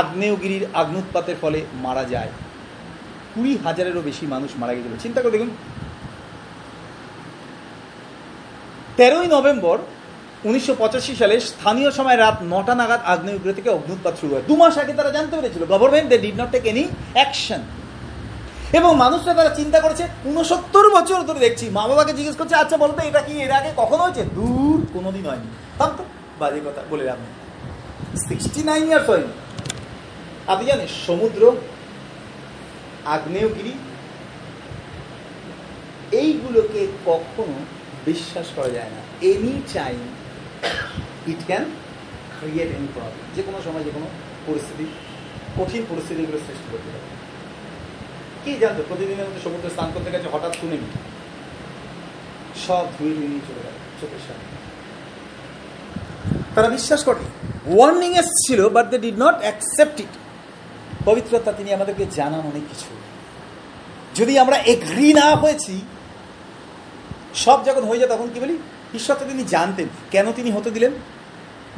আগ্নেয়গিরির আগ্নুৎপাতের ফলে মারা যায়। কুড়ি হাজারেরও বেশি মানুষ মারা গেছিল। চিন্তা করে দেখুন। তেরোই নভেম্বর উনিশশো পঁচাশি সালে স্থানীয় সময় রাত নটা নাগাদ আগ্নেয়গিরি থেকে অগ্নুৎপাত শুরু হয়। দু মাস আগে তারা জানতে পেরেছিল government they did not take any action এবং মানুষরা তারা চিন্তা করেছে উনসত্তর বছর ধরে দেখছি মা বাবাকে জিজ্ঞেস করছে আচ্ছা বলতো, এটা কি এর আগে কখনো হয়েছে? দূর, কোনোদিন হয়নি। তো বাজে কথা, বলে রাখুন সিক্সটি নাইন ইয়ার্স হয়নি। আপনি জানেন, সমুদ্র আগ্নেয়গিরি? এইগুলোকে কখনো বিশ্বাস করা যায় না। Any time it can create any problem যে কোনো সময় যে কোনো পরিস্থিতি, কঠিন পরিস্থিতিগুলো সৃষ্টি করতে পারে। কি জানতো, প্রতিদিনের মধ্যে সমুদ্রে স্নান করতে গেছে, হঠাৎ শুনে সব ধুয়ে নিয়ে চলে গেল চোখের সামনে। তারা বিশ্বাস করে। ওয়ার্নিং এসছিল but they did not accept it পবিত্রতা তিনি আমাদেরকে জানান অনেক কিছু। যদি আমরা এগ্রি না হয়েছি, সব যখন হয়ে যায় তখন কি বলি? ঈশ্বর তো তিনি জানতেন। কেন তিনি হতে দিলেন?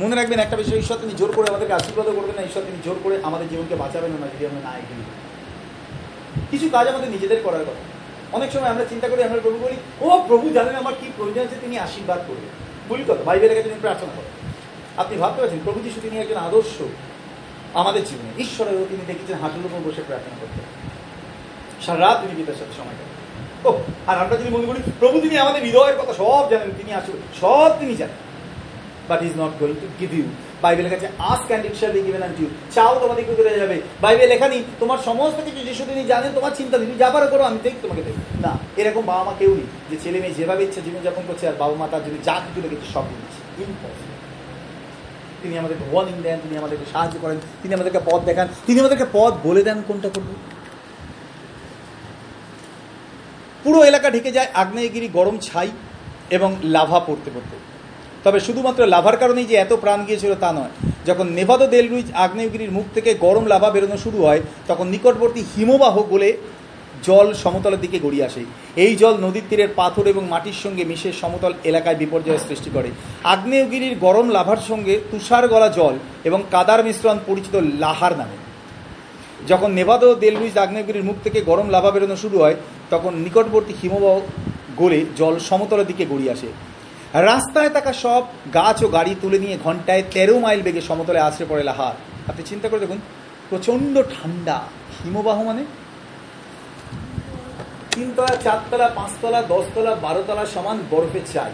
মনে রাখবেন একটা বিষয়, ঈশ্বর তিনি জোর করে আমাদেরকে আশীর্বাদ করবেন না, ঈশ্বর তিনি জোর করে আমাদের জীবনকে বাঁচাবেন না, যদি আমরা না এগ্রি কিছু কাজ আমাদের নিজেদের করার কথা। অনেক সময় আমরা চিন্তা করি, আমরা প্রভু বলি, ও প্রভু, জানেন আমার কি প্রয়োজন আছে, তিনি আশীর্বাদ করবেন। ভুল কথা, বাইবেলের কাছে তিনি প্রার্থনা করেন। আপনি ভাবতে পারছেন, প্রভু যিশু তিনি একজন আদর্শ। আমাদের জীবনে। ঈশ্বরেরও তিনি দেখেছেন হাঁটুর উপর বসে প্রার্থনা করতে। সারা রাত তিনি পিতার সাথে সময় কাটান ও আর আমরা যদি মনে করি, প্রভু তিনি আমাদের হৃদয়ের কথা সব জানেন, তিনি আসলে সব তিনি জানেন। But is not going to give you বাইবেলের কাছে ask and it shall given unto you চাও তোমাদেরকে দেওয়া যাবে। বাইবেল লেখা নেই, তোমার সমস্ত কিছু যিশু তিনি জানেন, তোমার চিন্তা নেই তুমি যা পারো করো, আমি দেখ তোমাকে দেখ না, এরকম বাবা মা কেউ নেই যে ছেলে মেয়ে যেভাবে ইচ্ছা জীবনযাপন করছে, আর বাবা মা তার জন্য যা কিছু রেখেছে, সব দিচ্ছে ইম্পসিবল তিনি আমাদেরকে ওয়ার্নিং দেন, তিনি আমাদেরকে সাহায্য করেন, তিনি আমাদেরকে পথ দেখান, তিনি আমাদেরকে পথ বলে দেন কোনটা করব। পুরো এলাকা ঢেকে যায়, আগ্নেয়গিরি, গরম ছাই এবং লাভা পড়তে পড়তে। তবে শুধুমাত্র লাভার কারণেই যে এত প্রাণ গিয়েছিল তা নয়। যখন নেভাদো দেল রুইজ আগ্নেয়গিরির মুখ থেকে গরম লাভা বেরোনো শুরু হয়, তখন নিকটবর্তী হিমবাহ গলে জল সমতলের দিকে গড়িয়ে আসে। এই জল নদীর তীরের পাথর এবং মাটির সঙ্গে মিশে সমতল এলাকায় বিপর্যয়ের সৃষ্টি করে। আগ্নেয়গিরির গরম লাভার সঙ্গে তুষার গলা জল এবং কাদার মিশ্রণ পরিচিত লাহার নামে। যখন নেভাদো দেলরুইজ আগ্নেয়গিরির মুখ থেকে গরম লাভা বেরোনো শুরু হয়, তখন নিকটবর্তী হিমবাহ গলে জল সমতলের দিকে গড়িয়ে আসে। রাস্তায় থাকা সব গাছ ও গাড়ি তুলে নিয়ে ঘন্টায় তেরো মাইল বেগে সমতলে আছড়ে পড়ে লাহার। আপনি চিন্তা করে দেখুন, প্রচণ্ড ঠান্ডা। হিমবাহ মানে? তিনতলা, চারতলা, পাঁচতলা, দশতলা, বারোতলা সমান বরফের চাই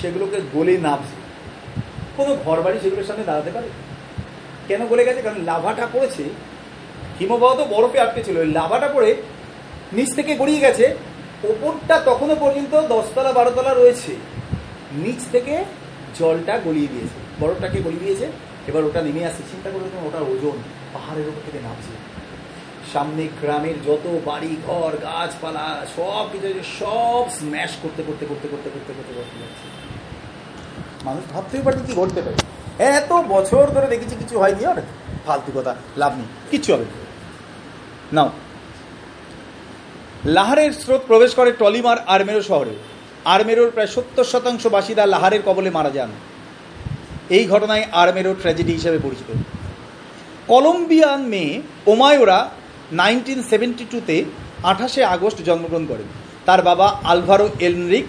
সেগুলোকে গলে নামছে কোনো ঘর বাড়ি সেগুলোর সামনে দাঁড়াতে পারে? কেন গলে গেছে? কারণ লাভাটা পড়েছে, হিমবাহ তো বরফে আটকে ছিল। লাভাটা পড়ে নিচ থেকে গড়িয়ে গেছে, ওপরটা তখনও পর্যন্ত দশতলা, বারোতলা রয়েছে। নিচ থেকে জলটা গলিয়ে দিয়েছে। বরফটাকে গলিয়ে দিয়েছে। এবার ওটা নেমে আসছে। চিন্তা করে ওটার ওজন পাহাড়ের উপর থেকে নামছে। সামনে গ্রামের যত বাড়ি, ঘর, গাছপালা, সব কিছু সব স্ম্যাশ করতে করতে করতে করতে করতে করতে করতে যাচ্ছে মানুষ ভাবতেই পারে কি ঘটতে পারে। এত বছর ধরে দেখেছি কিছু হয়নি আর ফালতু কথা, লাভ নেই, কিচ্ছু হবে নাও। লাহারের স্রোত প্রবেশ করে টলিমার আর্মেরো শহরে। আরমেরোর প্রায় সত্তর শতাংশ বাসিন্দা লাহারের কবলে মারা যান। এই ঘটনায় আর্মেরো ট্র্যাজেডি হিসেবে পরিচিত। কলম্বিয়ান মেয়ে ওমায়োরা নাইনটিন সেভেন্টি টুতে আঠাশে আগস্ট জন্মগ্রহণ করেন। তার বাবা আলভারো এলনরিক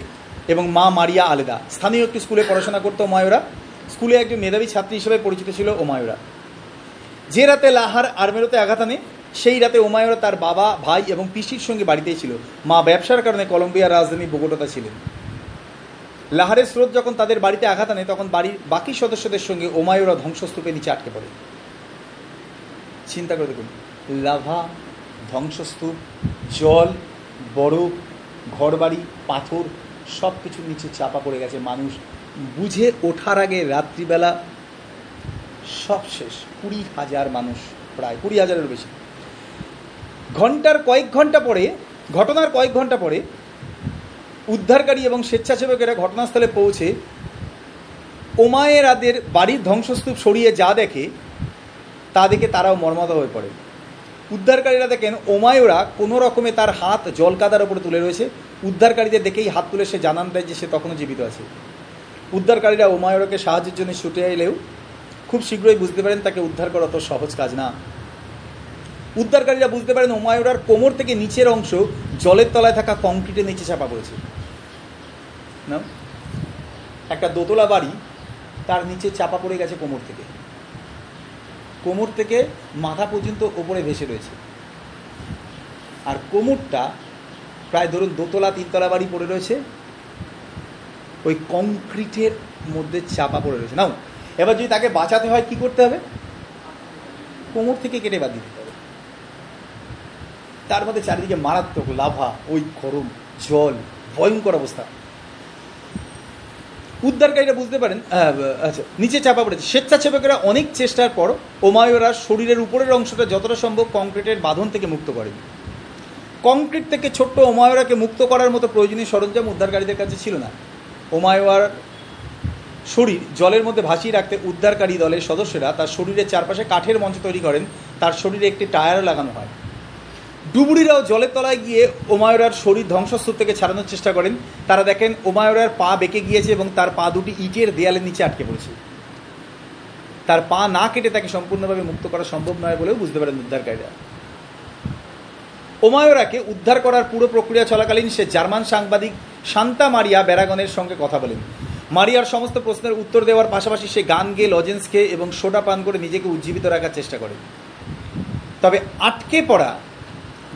এবং মা মারিয়া আলেদা। স্থানীয় একটি স্কুলে পড়াশোনা করতো ওমায়োরা। স্কুলে একজন মেধাবী ছাত্রী হিসেবে পরিচিত ছিল ওমায়ুরা। যে রাতে লাহার আর্মেরোতে আঘাত আনে, সেই রাতে ওমায়োরা তার বাবা, ভাই এবং পিসির সঙ্গে বাড়িতেই ছিল। মা ব্যবসার কারণে কলম্বিয়ার রাজধানী বোগোটাতে ছিলেন। লাহারের স্রোত যখন তাদের বাড়িতে আঘাত আনে, তখন বাড়ির বাকি সদস্যদের সঙ্গে ওমায়ুরা ধ্বংসস্তূপে নিচে আটকে পড়ে। চিন্তা করে দেখুন। লাভা, ধ্বংসস্তূপ, জল বরফ ঘরবাড়ি, পাথর সব কিছুর নিচে চাপা পড়ে গেছে। মানুষ বুঝে ওঠার আগে রাত্রিবেলা সব শেষ। কুড়ি হাজার মানুষ প্রায়, কুড়ি হাজারের বেশি। ঘণ্টার কয়েক ঘণ্টা পরে, ঘটনার কয়েক ঘণ্টা পরে উদ্ধারকারী এবং স্বেচ্ছাসেবকেরা ঘটনাস্থলে পৌঁছে ওমায়েরাদের বাড়ির ধ্বংসস্তূপ সরিয়ে যা দেখে, তা দেখে তারাও মর্মাত হয়ে পড়ে। উদ্ধারকারীরা দেখেন ওমায়ুরা কোনো রকমে তার হাত জলকাদার ওপরে তুলে রয়েছে। উদ্ধারকারীদের দেখেই হাত তুলে সে জানান দেয় যে সে তখনও জীবিত আছে। উদ্ধারকারীরা ওমায়ুরাকে সাহায্যের জন্য ছুটে এলেও খুব শীঘ্রই বুঝতে পারেন তাকে উদ্ধার করা অত সহজ কাজ না। উদ্ধারকারীরা বুঝতে পারেন ওমায়ুরার কোমর থেকে নিচের অংশ জলের তলায় থাকা কংক্রিটের নিচে চাপা পড়েছে। না একটা দোতলা বাড়ি তার নিচে চাপা পড়ে গেছে কোমর থেকে। কোমর থেকে মাথা পর্যন্ত ওপরে ভেসে রয়েছে। আর কোমরটা প্রায় ধরুন দোতলা, তিনতলা বাড়ি পড়ে রয়েছে। ওই কংক্রিটের মধ্যে চাপা পড়ে রয়েছে। নাও, এবার যদি তাকে বাঁচাতে হয়, কি করতে হবে? কোমর থেকে কেটে বাদ দিতে হবে। তার মধ্যে চারিদিকে মারাত্মক লাভা, ওই গরম, জল, ভয়ঙ্কর অবস্থা। উদ্ধারকারীরা বুঝতে পারেন আচ্ছা নিচে চাপা পড়েছে। স্বেচ্ছাসেবকেরা অনেক চেষ্টার পর ওমায়রা শরীরের উপরের অংশটা যতটা সম্ভব কংক্রিটের বাঁধন থেকে মুক্ত করেন। কংক্রিট থেকে ছোট্ট ওমায়রাকে মুক্ত করার মতো প্রয়োজনীয় সরঞ্জাম উদ্ধারকারীদের কাছে ছিল না। ওমায়ওয়ার শরীর জলের মধ্যে ভাসিয়ে রাখতে উদ্ধারকারী দলের সদস্যরা তার শরীরের চারপাশে কাঠের মঞ্চ তৈরি করেন। তার শরীরে একটি টায়ারও লাগানো হয়। ডুবুরিরাও জলের তলায় গিয়ে ওমায়রার শরীর ধ্বংসস্তূপ থেকে ছাড়ানোর চেষ্টা করেন। তারা দেখেন ওমায়রার পা বেঁকে গিয়েছে এবং তার পা দুটি ইটের দেয়ালের নিচে আটকে পড়েছে। তার পা না কেটে তাকে সম্পূর্ণভাবে মুক্ত করা সম্ভব নয় বলেও বুঝতে পারেন উদ্ধারকারীরা। ওমায়রাকে উদ্ধার করার পুরো প্রক্রিয়া চলাকালীন সে জার্মান সাংবাদিক শান্তা মারিয়া ব্যারাগনের সঙ্গে কথা বলেন। মারিয়ার সমস্ত প্রশ্নের উত্তর দেওয়ার পাশাপাশি সে গান গেয়ে, লজেন্স খেয়ে এবং সোডা পান করে নিজেকে উজ্জীবিত রাখার চেষ্টা করে তবে আটকে পড়া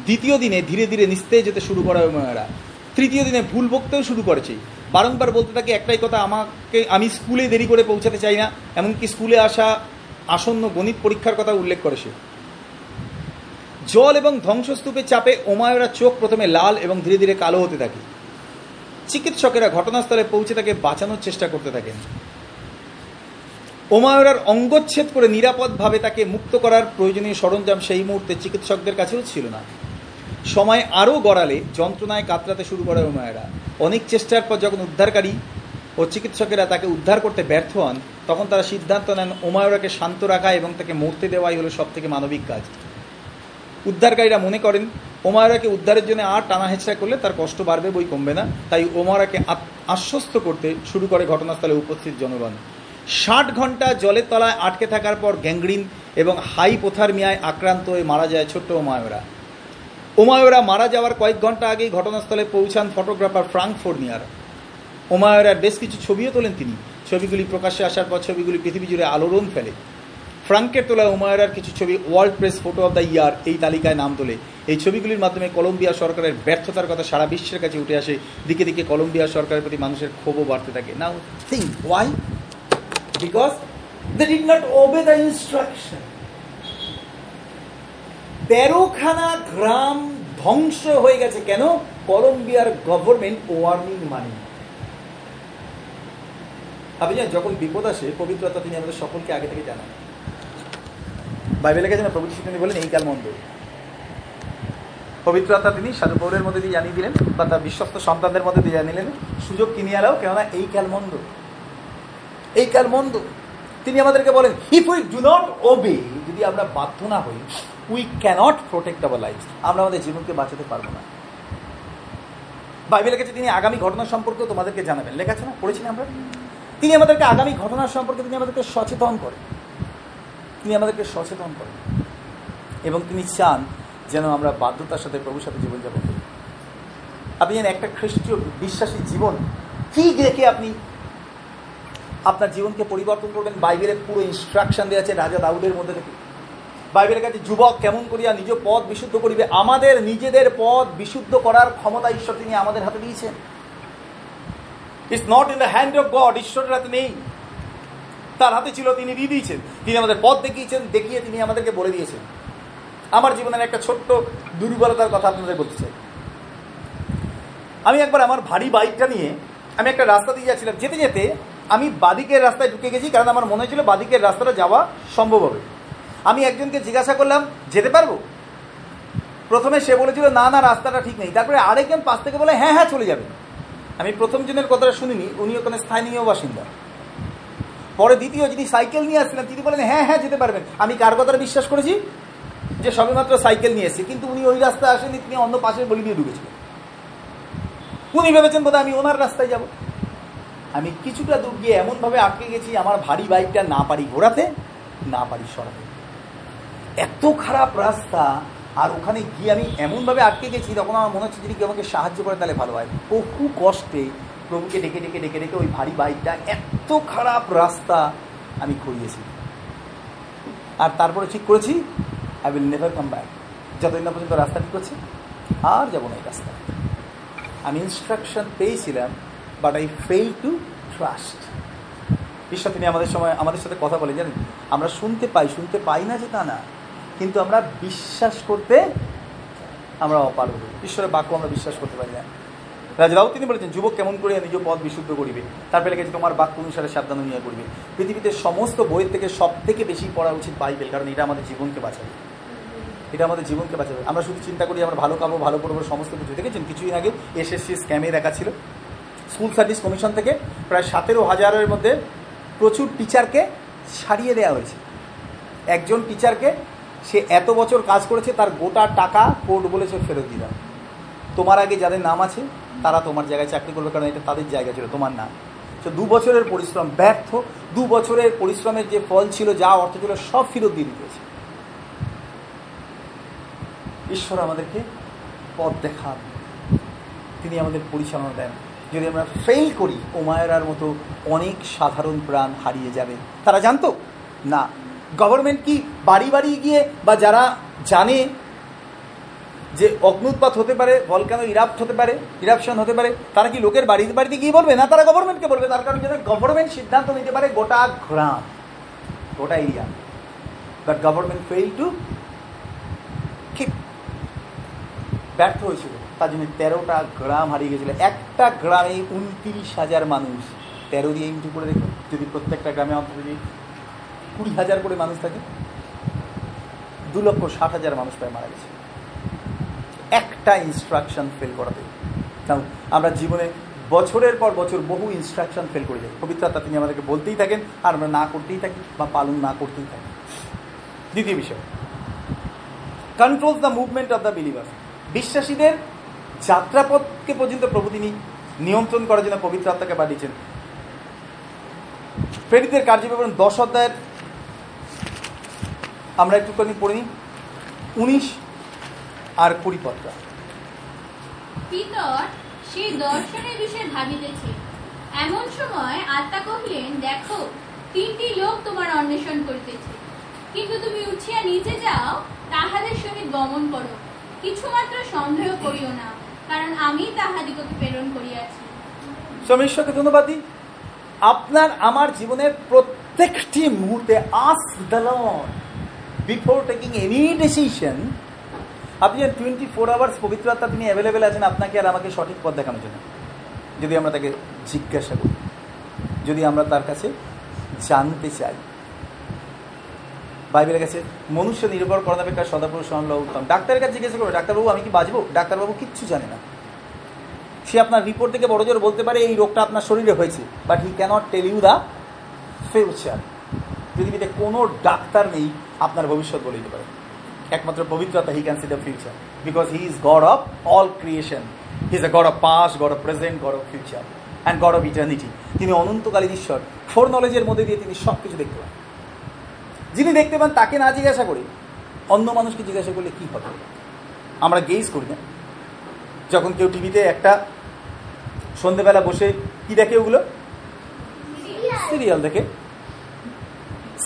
দ্বিতীয় দিনে ধীরে ধীরে নিস্তেজ যেতে শুরু করে ওমায়রা। তৃতীয় দিনে ভুল বকতেও শুরু করেছে। বারংবার বলতে থাকে, একটাই কথা, আমাকে, আমি স্কুলে দেরি করে পৌঁছাতে চাই না, এমনকি স্কুলে আসা আসন্ন গণিত পরীক্ষার কথা উল্লেখ করে সে জল এবং ধ্বংসস্তূপের চাপে ওমায়রা চোখ প্রথমে লাল এবং ধীরে ধীরে কালো হতে থাকে। চিকিৎসকেরা ঘটনাস্থলে পৌঁছে তাকে বাঁচানোর চেষ্টা করতে থাকেন। ওমায়রার অঙ্গচ্ছেদ করে নিরাপদভাবে তাকে মুক্ত করার প্রয়োজনীয় সরঞ্জাম সেই মুহূর্তে চিকিৎসকদের কাছেও ছিল না। সময় আরও গড়ালে যন্ত্রণায় কাতরাতে শুরু করে ওমায়রা অনেক চেষ্টার পর যখন উদ্ধারকারী ও চিকিৎসকেরা তাকে উদ্ধার করতে ব্যর্থ হন, তখন তারা সিদ্ধান্ত নেন ওমায়রাকে শান্ত রাখা এবং তাকে মরতে দেওয়াই হলো সব থেকে মানবিক কাজ। উদ্ধারকারীরা মনে করেন ওমায়রাকে উদ্ধারের জন্য আর টানা হেঁচড়া করলে তার কষ্ট বাড়বে, বই কমবে না। তাই ওমায়রাকে আশ্বস্ত করতে শুরু করে ঘটনাস্থলে উপস্থিত জনগণ। ষাট ঘণ্টা জলের তলায় আটকে থাকার পর গ্যাংগ্রিন এবং হাইপোথার্মিয়ায় আক্রান্ত হয়ে মারা যায় ছোট্ট ওমায়রা ওমায়রা মারা যাওয়ার কয়েক ঘণ্টা আগেই ঘটনাস্থলে পৌঁছান ফটোগ্রাফার ফ্রাঙ্ক ফোর্নিয়ার। ওমায়রার বেশ কিছু ছবিও তোলেন তিনি। ছবিগুলি প্রকাশ্যে আসার পর ছবিগুলি পৃথিবী জুড়ে আলোড়ন ফেলে। ফ্রাঙ্কের তোলা ওমায়রার কিছু ছবি world press photo of the year এই তালিকায় নাম তোলে। এই ছবিগুলির মাধ্যমে কলম্বিয়া সরকারের ব্যর্থতার কথা সারা বিশ্বের কাছে উঠে আসে। দিকে দিকে কলম্বিয়া সরকারের প্রতি মানুষের ক্ষোভও বাড়তে থাকে। Now think why because they did not obey the instruction তেরোখানা গ্রাম ধ্বংস হয়ে গেছে কেন? কলম্বিয়ার গভর্নমেন্ট ওয়ার্নিং মানি। আপনি জানেন, যখন বিপদ আসে, পবিত্রতা তিনি আমাদের সকলকে আগে থেকে জানান। বাইবেলে গেছে না তিনি বলেন, এই কাল মন্দ। পবিত্রতা তিনি সাধু পৌরের মধ্যে দিয়ে জানিয়ে দিলেন, বা তার বিশ্বস্ত সন্তানদের মধ্যে দিয়ে জানিয়ে জানিলেন সুযোগ কিনে আলাও কেননা এই কাল মন্দ। এই কাল মন্দ। তিনি আমাদেরকে বলেন if we do not obey যদি আমরা বাধ্য না হই we can't protect our life আমরা আমাদের জীবনকে বাঁচাতে পারব না। বাইবেলের কাছে তিনি আগামী ঘটনা সম্পর্কেও তোমাদেরকে জানাবেন। লেখা না? পড়েছি আমরা? তিনি আমাদেরকে আগামী ঘটনা সম্পর্কে তিনি আমাদেরকে সচেতন করেন। তিনি আমাদেরকে সচেতন করেন। এবং তিনি চান যেন আমরা বাধ্যতার সাথে প্রভুর সাথে জীবনযাপন করি। আপনি যেন একটা খ্রিস্টীয় বিশ্বাসী জীবন কি দেখে আপনি আপনার জীবনকে পরিবর্তন করবেন। বাইবেলের পুরো ইনস্ট্রাকশন দেওয়া আছে, রাজা দাউদের মধ্যে থেকে বাইবেলের কাছে যুবক কেমন করিয়া নিজ পদ বিশুদ্ধ করিবে? আমাদের নিজেদের পদ বিশুদ্ধ করার ক্ষমতা ঈশ্বর তিনি আমাদের হাতে দিয়েছেন। It's not in the hand of God ঈশ্বরের হাতে নেই। তার হাতে ছিল, তিনি দিয়ে দিয়েছেন। তিনি আমাদের পথ দেখিয়েছেন, দেখিয়ে তিনি আমাদেরকে বলে দিয়েছেন। আমার জীবনের একটা ছোট্ট দুর্বলতার কথা আপনাদের বলতে চাই। আমি একবার আমার ভারী বাইকটা নিয়ে আমি একটা রাস্তা দিয়ে যাচ্ছিলাম। যেতে যেতে আমি বাদিকের রাস্তায় ঢুকে গেছি, কারণ আমার মনে হয়েছিল বাদিকের রাস্তাটা যাওয়া সম্ভব হবে। আমি একজনকে জিজ্ঞাসা করলাম, যেতে পারব? প্রথমে সে বলেছিল, না না, রাস্তাটা ঠিক নেই। তারপরে আরেকজন পাশ থেকে বলে হ্যাঁ হ্যাঁ চলে যাবে। আমি প্রথম জনের কথাটা শুনিনি, উনি ওখানে স্থানীয় বাসিন্দা। পরে দ্বিতীয় যিনি সাইকেল নিয়ে আসছিলেন, তিনি বলেন হ্যাঁ হ্যাঁ যেতে পারবেন। আমি কার কথাটা বিশ্বাস করেছি? যে সবেমাত্র সাইকেল নিয়ে এসেছি, কিন্তু উনি ওই রাস্তায় আসেনি তিনি অন্য পাশের বলি দিয়ে ঢুকেছিলেন উনি ভেবেছেন বোধহয় আমি ওনার রাস্তায় যাব। আমি কিছুটা দূর গিয়ে এমনভাবে আটকে গেছি, আমার ভারী বাইকটা না পারি ঘোরাতে, না পারি সরাতে। এত খারাপ রাস্তা, আর ওখানে গিয়ে আমি এমনভাবে আটকে গেছি, তখন আমার মনে হচ্ছে যদি কেউ আমাকে সাহায্য করে তাহলে ভালো হয়। বহু কষ্টে প্রভুকে ডেকে ডেকে ডেকে ডেকে ওই ভারী বাইকটা এত খারাপ রাস্তা আমি করিয়েছি। আর তারপরে ঠিক করেছি I will never come back যতদিন না পর্যন্ত রাস্তা ঠিক করছে, আর যাব না এই রাস্তা আমি ইনস্ট্রাকশন পেয়েছিলাম but I fail to trust ঈশ্বর, তিনি আমাদের সময়, আমাদের সাথে কথা বলে জানেন? আমরা শুনতে পাই শুনতে পাই না যে তা না। কিন্তু আমরা বিশ্বাস করতে আমরা অপারগ ঈশ্বরের বাক্য আমরা বিশ্বাস করতে পারি না। রাজারাও তিনি বলেছেন, যুবক কেমন করে নিজ পথ বিশুদ্ধ করিবে? তারপরে লেগেছে তোমার বাক্য অনুসারে সাবধান নিয়ে করবে। পৃথিবীতে সমস্ত বইয়ের থেকে সব থেকে বেশি পড়া উচিত বাইবেল, কারণ এটা আমাদের জীবনকে বাঁচাবে। এটা আমাদের জীবনকে বাঁচাবে। আমরা শুধু চিন্তা করি, আমরা ভালো খাব ভালো করব, সমস্ত কিছু। দেখেছেন, কিছুদিন আগে এসএসসি স্ক্যামে দেখা ছিল। স্কুল সার্ভিস কমিশন থেকে প্রায় সতেরো হাজারের মধ্যে প্রচুর টিচারকে ছাড়িয়ে দেওয়া হয়েছে। একজন টিচারকে সে এত বছর কাজ করেছে, তার গোটা টাকা কোর্ট বলেছে ফেরত দিলাম। তোমার আগে যাদের নাম আছে, তারা তোমার জায়গায় চাকরি করবে, কারণ এটা তাদের জায়গা ছিল, তোমার নাম। তো দু বছরের পরিশ্রম, ব্যর্থ, দু বছরের পরিশ্রমের যে ফল ছিল, যা অর্থ ছিল, সব ফেরত দিয়ে দিতেছে ঈশ্বর আমাদেরকে পথ দেখান। তিনি আমাদের পরিচালনা দেন। যদি আমরা ফেল করি, ওমায়রার মতো অনেক সাধারণ প্রাণ হারিয়ে যাবে। তারা জানতো? না। গভর্নমেন্ট কি বাড়ি বাড়ি গিয়ে বা যারা জানে যে অগ্নুৎপাত হতে পারে ভলকানো ইরাপ্ট হতে পারে ইরাপশন হতে পারে, তারা কি লোকের বাড়িতে বাড়িতে গিয়ে বলবে? না, তারা গভর্নমেন্টকে বলবে। তার কারণ যেন গভর্নমেন্ট সিদ্ধান্ত নিতে পারে গোটা গ্রাম গোটা area but government fail to ঠিক ব্যর্থ হয়েছিল। তার জন্য তেরোটা গ্রাম হারিয়ে গেছিল। একটা গ্রামে উনত্রিশ হাজার মানুষ। তেরো দিয়ে ইন্টু করে দেখো যদি প্রত্যেকটা গ্রামে অন্তত যদি কুড়ি হাজার করে মানুষ থাকে, দু লক্ষ ষাট হাজার মানুষ প্রায় মারা গেছে। একটা ইনস্ট্রাকশন ফেল করাতে। কারণ আমরা জীবনে বছরের পর বছর বহু ইনস্ট্রাকশন ফেল করে যাই। পবিত্র আত্মা তিনি আমাদেরকে বলতেই থাকেন, আর আমরা না করতেই থাকি বা পালন না করতেই থাকি। দ্বিতীয় বিষয় controls the movement of the believer বিশ্বাসীদের যাত্রাপথকে পর্যন্ত প্রভু তিনি নিয়ন্ত্রণ করার জন্য পবিত্র আত্মাকে পাঠিয়েছেন। প্রেরিতের কার্যবিবরণ দশ অধ্যায়ের আমরা একটুখানি পড়ে নিই। উনিশ আর কুড়ি পদটা পিতর সেই দর্শনের বিষয়ে ভাবিতেছে। এমন সময় আত্মা কহিলেন দেখো তিনটি লোক তোমার অন্বেষণ করিতেছে। কিন্তু তুমি উঠিয়া নিচে যাও তাহাদের সহিত গমন করো। কিছুমাত্র সন্দেহ করিও না কারণ আমি তাহাদিগকে প্রেরণ করিয়াছি। স্বামী ঈশ্বরকে ধন্যবাদ দিই। আপনার আমার জীবনের প্রত্যেকটি মুহূর্তে ask the Lord before taking any decision আপনি যে টোয়েন্টি ফোর আওয়ার্স পবিত্র আত্মা তিনি অ্যাভেলেবেল আছেন, আপনাকে আর আমাকে সঠিক পথ দেখানোর জন্য। যদি আমরা তাকে জিজ্ঞাসা করি, যদি আমরা তার কাছে জানতে চাই। বাইবেলের কাছে মনুষ্য নির্ভর করাপেক্ষা সদাপুরুষ হল উত্তম ডাক্তারের কাছে জিজ্ঞাসা করবে ডাক্তারবাবু, আমি কি বাঁচবো? ডাক্তারবাবু কিচ্ছু জানে না। সে আপনার রিপোর্ট থেকে বড় জোর বলতে পারে, এই রোগটা আপনার শরীরে হয়েছে but he can't tell you the future পৃথিবীতে কোনো ডাক্তার নেই আপনার ভবিষ্যৎ বলে দিতে পারে। একমাত্র পবিত্রতা he can see the future because he is God of all creation he is a God of past God of present God of future and God of eternity তিনি অনন্তকালীন ঈশ্বর। ফোর নলেজের মধ্যে দিয়ে তিনি সব কিছু দেখতে পান। যিনি দেখতে পান, তাকে না জিজ্ঞাসা করি অন্য মানুষকে জিজ্ঞাসা করলে কি হবে? আমরা গেইজ করি না। যখন কেউ টিভিতে একটা সন্ধেবেলা বসে কি দেখে ওগুলো? সিরিয়াল দেখে।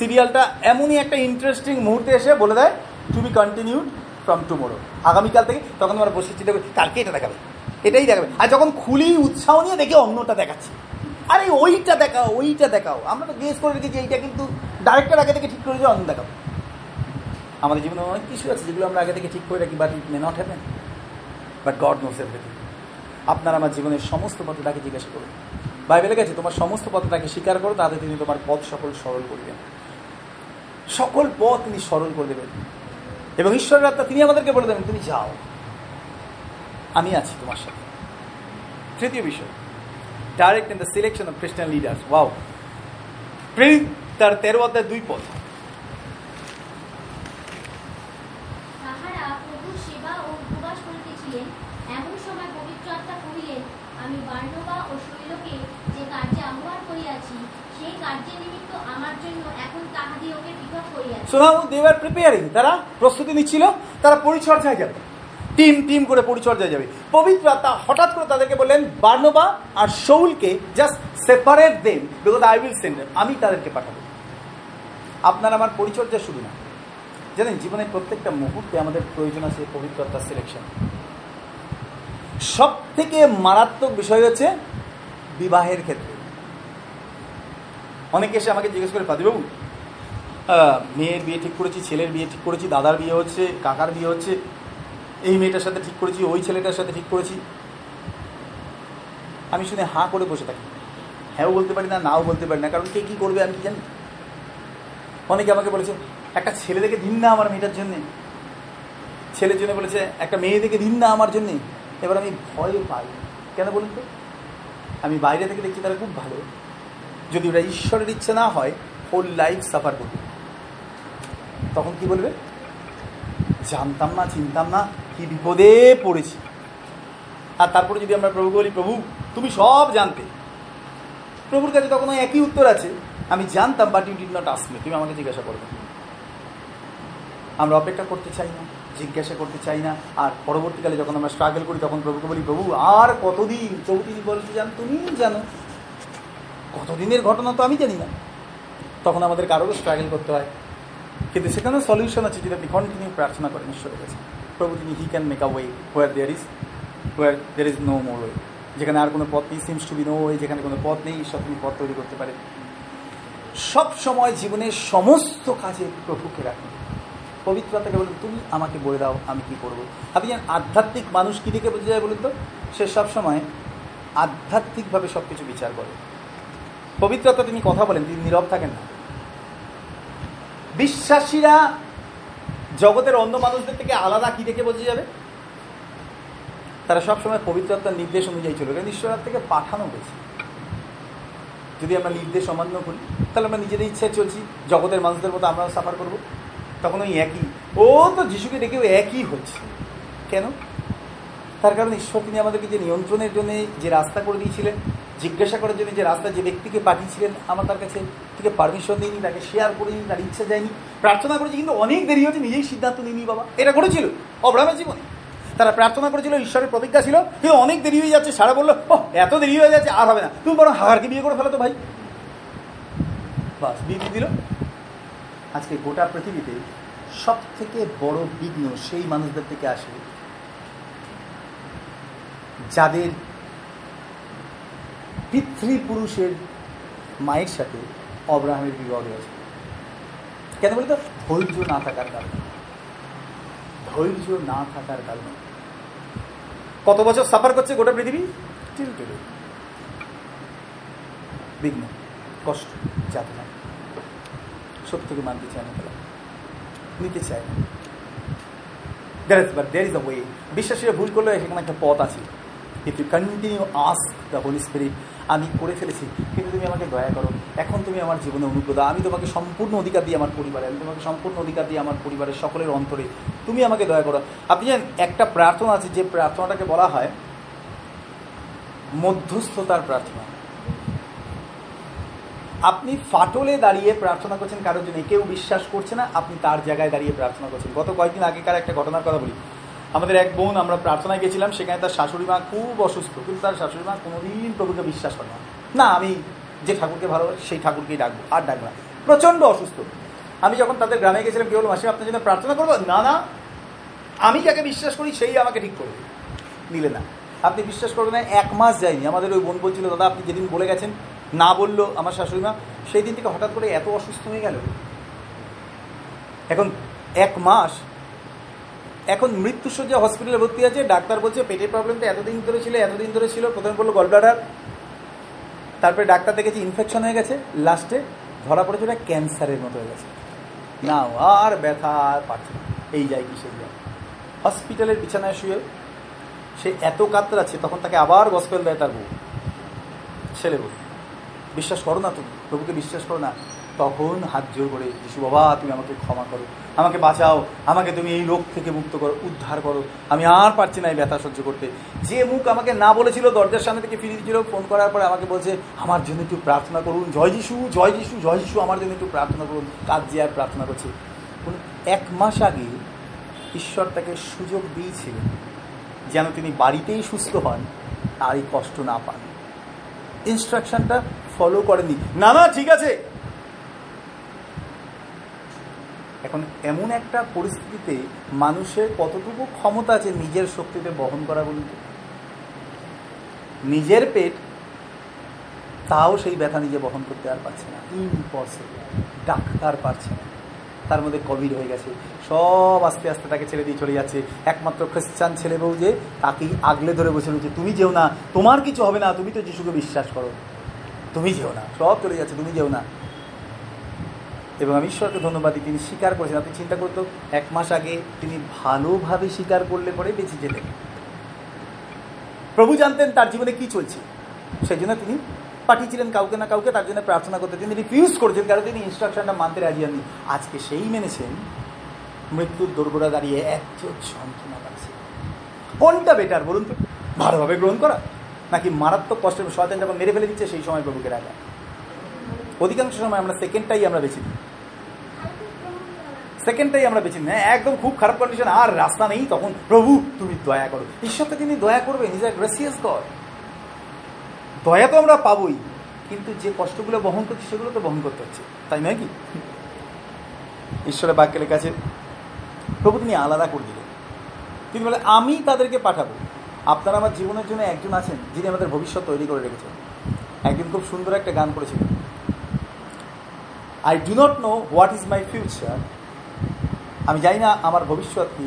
সিরিয়ালটা এমনই একটা ইন্টারেস্টিং মুহূর্তে এসে বলে দেয় to be continued from tomorrow আগামীকাল থেকে তখন আমরা বসে চিন্তা করি, কালকে এটা দেখাবে, এটাই দেখাবে। আর যখন খুলি উৎসাহ নিয়ে দেখে অন্যটা দেখাচ্ছে। আরে, ওইটা দেখাও ওইটা দেখাও। আমরা তো গেস করে রেখেছি, এইটা কিন্তু ডাইরেক্টর আগে থেকে ঠিক করে যে অন্য দেখাবো আমাদের জীবনে অনেক কিছু আছে যেগুলো আমরা আগে থেকে ঠিক করে রাখি but it may not happen but God knows everything আপনার আমার জীবনের সমস্ত পথে তাকে জিজ্ঞাসা করুন। বাইবেলে গেছে, তোমার সমস্ত পথে তাকে স্বীকার করো, তাতে তিনি তোমার পথ সকল সরল করবেন। সকল পথ তিনি স্মরণ করে দেবেন। এবং ঈশ্বরের আত্মা তিনি আমাদেরকে বলে দেবেন, তুমি যাও। আমি আছি তোমার সাথে। তৃতীয় বিষয় direct in the selection of Christian leaders wow প্রেরিত তার তেরো অধ্যায় দুই পথ তাহারা প্রভুর সেবা ও উপবাস করিতেছিলেন এমন সময় পবিত্র আত্মা কহিলেন আমি বার্নবা ও শৈলকে যে কার্যে আহ্বান করিয়াছি সেই কার্যের নিমিত্ত আমার জন্য এখন তাহাদিওকে শোনাও দেওয়ার প্রিপেয়ারিং তারা প্রস্তুতি নিচ্ছিল, তারা পরিচর্যায় যাবে। টিম টিম করে পরিচর্যায় যাবে। পবিত্র আত্মা হঠাৎ করে তাদেরকে বললেন, বার্নবা আর শৌলকে just separate then because I will send আমি তাদেরকে পাঠাবো। আপনার আমার পরিচর্যা শুধু না জানেন, জীবনের প্রত্যেকটা মুহূর্তে আমাদের প্রয়োজন আছে পবিত্র আত্মার সিলেকশন সব থেকে মারাত্মক বিষয় হচ্ছে বিবাহের ক্ষেত্রে। অনেকে এসে আমাকে জিজ্ঞেস করে পাদিবাবু মেয়ের বিয়ে ঠিক করেছি, ছেলের বিয়ে ঠিক করেছি, দাদার বিয়ে হচ্ছে, কাকার বিয়ে হচ্ছে, এই মেয়েটার সাথে ঠিক করেছি, ওই ছেলেটার সাথে ঠিক করেছি। আমি শুনে হাঁ করে বসে থাকি। হ্যাঁও বলতে পারি না, নাও বলতে পারি না, কারণ কে কী করবে আমি কি জানি? অনেকে আমাকে বলেছে, একটা ছেলে দেখে দিন না আমার মেয়েটার জন্যে। ছেলের জন্য বলেছে, একটা মেয়ে দেখে দিন না আমার জন্যে। এবার আমি ভয় পাই। কেন বলুন তো? আমি বাইরে থেকে দেখছি তারা খুব ভালো। যদি ওটা ঈশ্বরের ইচ্ছে না হয় হোল লাইফ সাফার করবে। তখন কি বলবে? জানতাম না, চিনতাম না কি বিপদে পড়েছি। আর তারপরে যদি আমরা প্রভুকে বলি, প্রভু, তুমি সব জানতে। প্রভুর কাছে তখন একই উত্তর আছে, আমি জানতাম বাট ইউ ডিড নট আসলে তুমি আমাকে জিজ্ঞাসা করবে। আমরা অপেক্ষা করতে চাই না, জিজ্ঞাসা করতে চাই না। আর পরবর্তীকালে যখন আমরা স্ট্রাগল করি, তখন প্রভুকে বলি, প্রভু, আর কতদিন প্রভু তিনি বলতে জান, তুমি জানো। কতদিনের ঘটনা তো আমি জানি না। তখন আমাদের কারোরও স্ট্রাগল করতে হয়। কিন্তু সেখানে সলিউশন আছে যেটা আপনি কন্টিনিউ প্রার্থনা করেন, ঈশ্বরের কাছে। প্রভু, তিনি he can make a way where there is where there is no more way যেখানে আর কোনো পথ নেই seems to be no way যেখানে কোনো পথ নেই, ঈশ্বর তিনি পথ তৈরি করতে পারে সব সময় জীবনের সমস্ত কাজে প্রভুকে রাখুন। পবিত্রতাকে বলুন তুমি আমাকে বলে দাও, আমি কি করব। আপনি জানেন, আধ্যাত্মিক মানুষ কী দেখে বোঝা যায় বলুন তো? সে সবসময় আধ্যাত্মিকভাবে সব কিছু বিচার করে। পবিত্রতা তিনি কথা বলেন, তিনি নীরব থাকেন না। বিশ্বাসীরা জগতের অন্য মানুষদের থেকে আলাদা কি দেখে বোঝা যাবে? তারা সবসময় পবিত্রতার নির্দেশ অনুযায়ী চলবে। কারণ ঈশ্বরের থেকে পাঠানো হয়েছে। যদি আমরা নির্দেশ অমান্য করি, তাহলে আমরা নিজেদের ইচ্ছায় চলছি, জগতের মানুষদের মতো আমরাও সাফার করব। তখন ওই একই, ও তো যিশুকে ডেকেও একই হচ্ছে। কেন? তার কারণ ঈশ্বর তিনি আমাদেরকে যে নিয়ন্ত্রণের জন্য যে রাস্তা করে দিয়েছিলেন, জিজ্ঞাসা করার জন্য যে রাস্তা যে ব্যক্তিকে পাঠিয়েছিলেন, আমার তার কাছে থেকে পারমিশন দিইনি তাকে শেয়ার করিনি, তার ইচ্ছা যায়নি। প্রার্থনা করেছি, কিন্তু অনেক দেরি হচ্ছে নিজেই সিদ্ধান্ত নিইনি বাবা। এটা করেছিল অব্রামের জীবনে। তারা প্রার্থনা করেছিল, ঈশ্বরের প্রতিজ্ঞা ছিল কিন্তু অনেক দেরি হয়ে যাচ্ছে, সারা বলল ও এত দেরি হয়ে যাচ্ছে, আর হবে না। তুমি বরং হাগারকে বিয়ে করে ফেলো তো ভাই। বাস বিয়ে দিল। আজকে গোটা পৃথিবীতে সব থেকে বড় বিঘ্ন সেই মানুষদের থেকে আসে যাদের পিতৃপুরুষের মায়ের সাথে অব্রাহামের বিবাহ হয়েছে। কেন বলি তো ধৈর্য না থাকার কারণে। ধৈর্য না থাকার কারণে। কত বছর সাফার করছে গোটা পৃথিবী? টিল টুডে বিঘ্ন, কষ্ট, যাতনা। সত্যকে মানতে চায় না তারা। নিতে চায় না। ইজ ইজ বিশ্বাসীরা ভুল করলে সেখানে একটা পথ আছে। If you continue us the Holy Spirit আমি করে ফেলেছি, কিন্তু তুমি আমাকে দয়া করো। এখন তুমি আমার জীবনে অনুগ্রহ আমি তোমাকে সম্পূর্ণ অধিকার দিই আমার পরিবারে, আমি তোমাকে সম্পূর্ণ অধিকার দিই আমার পরিবারের সকলের অন্তরে তুমি আমাকে দয়া করো। আপনি জানেন, একটা প্রার্থনা আছে, যে প্রার্থনাটাকে বলা হয় মধ্যস্থতার প্রার্থনা। আপনি ফাটলে দাঁড়িয়ে প্রার্থনা করছেন কারোর জন্য, কেউ বিশ্বাস করছে না, আপনি তার জায়গায় দাঁড়িয়ে প্রার্থনা করছেন। গত কয়েকদিন আগেকার একটা ঘটনার কথা বলি। আমাদের এক বোন, আমরা প্রার্থনায় গেছিলাম, সেখানে তার শাশুড়ি মা খুব অসুস্থ, কিন্তু তার শাশুড়ি মা কোনোদিন প্রভুকে বিশ্বাস করে না। না, আমি যে ঠাকুরকে ভালোবাসি, সেই ঠাকুরকেই ডাকবো, আর ডাকবো না। প্রচণ্ড অসুস্থ। আমি যখন তাদের গ্রামে গেছিলাম, কি বলব মাসি আপনার জন্য প্রার্থনা করব? না না, আমি যাকে বিশ্বাস করি, সেই আমাকে ঠিক করবে। নিলে না। আপনি বিশ্বাস করবেন না, এক মাস যায়নি। আমাদের ওই বোন বলছিল, দাদা, আপনি যেদিন বলে গেছেন, না বলল আমার শাশুড়ি মা, সেই দিন থেকে হঠাৎ করে এত অসুস্থ হয়ে গেল? এখন এক মাস এখন মৃত্যুসজ্জা হসপিটালে ভর্তি আছে, ডাক্তার বলছে পেটের প্রবলেমটা এতদিন ধরে ছিল, এতদিন ধরে ছিল, প্রথমে বলল গলব্লাডার তারপরে ডাক্তার দেখেছে ইনফেকশন হয়ে গেছে লাস্টে ধরা পড়েছে ওটা ক্যান্সারের মতো হয়ে গেছে। না আর ব্যথা, আর পারছে এই যায় কি সেই যায়। হসপিটালের বিছানায় শুয়ে সে এত কাতরাচ্ছে, তখন তাকে আবার গসপেল দেয় তার বউ। ছেলে বউ। বিশ্বাস করো না তুমি, প্রভুকে বিশ্বাস করো না। তখন হাত জোর করে যিশু বাবা, তুমি আমাকে ক্ষমা করো। আমাকে বাঁচাও। আমাকে তুমি এই রোগ থেকে মুক্ত করো, উদ্ধার করো। আমি আর পারছি না এই ব্যথা সহ্য করতে। যে মুখ আমাকে না বলেছিল, দরজার সামনে থেকে ফিরিয়ে দিয়েছিল, ফোন করার পরে আমাকে বলছে, আমার জন্য একটু প্রার্থনা করুন। জয় যিশু জয় যিশু জয় যিশু, আমার জন্য একটু প্রার্থনা করুন। কাজ যে আর প্রার্থনা করছে। এক মাস আগে ঈশ্বর তাকে সুযোগ দিয়েছিলেন যেন তিনি বাড়িতেই সুস্থ হন আর এই কষ্ট না পান। ইনস্ট্রাকশনটা ফলো করেনি না না, ঠিক আছে। এখন এমন একটা পরিস্থিতিতে মানুষের কতটুকু ক্ষমতা আছে নিজের শক্তিতে বহন করা বলুন নিজের পেট তাও সেই ব্যথা নিজে বহন করতে আর পারছে না। ইম্পসিবল ডাক্তার পারছে না। তার মধ্যে কোভিড হয়ে গেছে। সব আস্তে আস্তে তাকে ছেড়ে দিয়ে চলে যাচ্ছে। একমাত্র খ্রিস্টান ছেলে বউ যে, তাকেই আগলে ধরে বসে রয়েছে। তুমি যেও না। তোমার কিছু হবে না। তুমি তো যিশুকে বিশ্বাস করো। তুমি যেও না। সব চলে যাচ্ছে। তুমি যেও না। এবং আমি ঈশ্বরকে ধন্যবাদ দিই। তিনি স্বীকার করেছেন। আপনি চিন্তা করতো এক মাস আগে তিনি ভালোভাবে স্বীকার করলে পরে বেঁচে যেতেন। প্রভু জানতেন তার জীবনে কি চলছে। সেই জন্য তিনি পাঠিয়েছিলেন কাউকে না কাউকে, তার জন্য প্রার্থনা করতে। তিনি রিফিউজ করেছেন, কারণ তিনি ইনস্ট্রাকশনটা মানতে রাজি হননি। আজকে সেই মেনেছেন, মৃত্যুর দোরগোড়া দাঁড়িয়ে এত যন্ত্রণা পাচ্ছে। কোনটা বেটার বলুন তো? ভালোভাবে গ্রহণ করা, নাকি মারাত্মক কষ্টের শয়তান যখন মেরে ফেলে দিচ্ছে, সেই সময় প্রভুকে রাখা? অধিকাংশ সময় আমরা সেকেন্ডটাই আমরা বেছে নিই। সেকেন্ডটাই আমরা বেছে নিই। একদম খুব খারাপ কন্ডিশন আর রাস্তা নেই তখন। প্রভু, তুমি দয়া করো। ঈশ্বরকে তিনি দয়া করবেন ইজ গ্রেসিয়াস গড দয়া তো আমরা পাবোই, কিন্তু যে কষ্টগুলো বহন করছি, সেগুলো তো বহন করতে হচ্ছে। তাই নয় কি? ঈশ্বরের বাক্যের কাছে, প্রভু তিনি আলাদা করে দিলেন। তিনি বলে, আমি তাদেরকে পাঠাবো। আপনারা আমার জীবনের জন্য একজন আছেন, যিনি আমাদের ভবিষ্যৎ তৈরি করে রেখেছেন। একদিন খুব সুন্দর একটা গান করেছিলেন। I do not know what is my future আমি জানি না আমার ভবিষ্যৎ কী,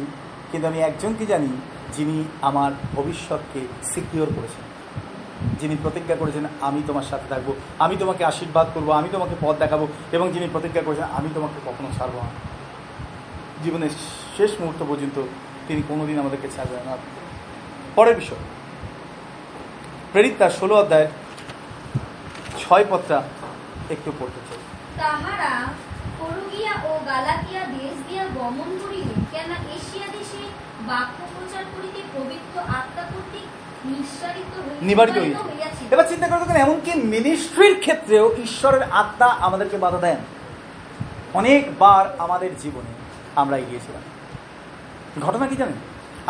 কিন্তু আমি একজনকে জানি যিনি আমার ভবিষ্যৎকে সিকিওর করেছেন। যিনি প্রতিজ্ঞা করেছেন, আমি তোমার সাথে থাকব, আমি তোমাকে আশীর্বাদ করব, আমি তোমাকে পথ দেখাবো এবং যিনি প্রতিজ্ঞা করেছেন, আমি তোমাকে কখনো ছাড়বো না। জীবনের শেষ মুহূর্ত পর্যন্ত তিনি কোনোদিন আমাদেরকে ছাড়বেন না। পরের বিষয়। প্রেরিত তার ষোলো অধ্যায়ের ছয় পত্রা একটু পড়তে চাই। ফরুগিয়া ও গালাতিয়া দেশ দিয়া গমন করিলে কেন এশিয়া দেশে বাক্য প্রচার করিতে পবিত্র আত্মা কর্তৃক নিবারিত হইয়াছে। এবার চিন্তা করে দেখুন এমনকি মিনিস্ট্রির ক্ষেত্রেও ঈশ্বরের আত্মা আমাদেরকে বাধা দেন। অনেকবার আমাদের জীবনে আমরা এগিয়েছিলাম। ঘটনা কি জানেন?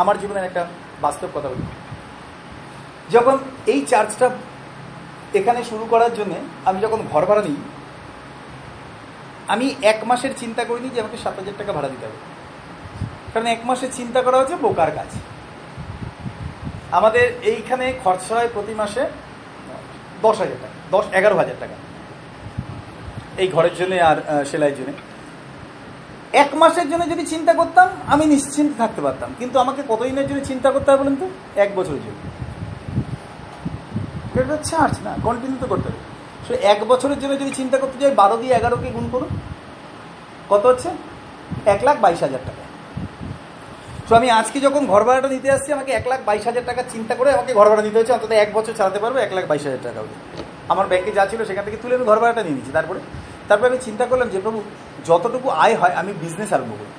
আমার জীবনের একটা বাস্তব কথা বলি যখন এই চার্চটা এখানে শুরু করার জন্য আমি যখন ঘর ভাড়া নিই আমি এক মাসের চিন্তা করিনি যে আমাকে সাত হাজার টাকা ভাড়া দিতে হবে। কারণ এক মাসের চিন্তা করা হচ্ছে বোকার কাজ। আমাদের এইখানে খরচা হয় প্রতি মাসে দশ হাজার টাকা, দশ, এগারো হাজার টাকা। এই ঘরের জন্য আর সেলাইয়ের জন্য। এক মাসের জন্য যদি চিন্তা করতাম, আমি নিশ্চিন্ত থাকতে পারতাম। কিন্তু আমাকে কতদিনের জন্য চিন্তা করতে হবে বলুন তো? এক বছরের জন্য। এটা চার্জ না কন্টিনিউ তো করতে হবে। সো এক বছরের জন্য যদি চিন্তা করতে যাই, বারো দিয়ে এগারোকে গুণ করুন। কত হচ্ছে? এক লাখ বাইশ হাজার টাকা। সো আমি আজকে যখন ঘর ভাড়াটা নিতে আসছি, আমাকে এক লাখ বাইশ হাজার টাকা চিন্তা করে আমাকে ঘর ভাড়া নিতে হচ্ছে অন্তত এক বছর চালাতে পারব এক লাখ বাইশ হাজার টাকা আমার ব্যাংকে যা ছিল সেখান থেকে তুলে আমি ঘর ভাড়াটা নিয়ে নিচ্ছি তারপরে। তারপরে আমি চিন্তা করলাম যে, প্রভু, যতটুকু আয় হয়, আমি বিজনেস আরম্ভ করি।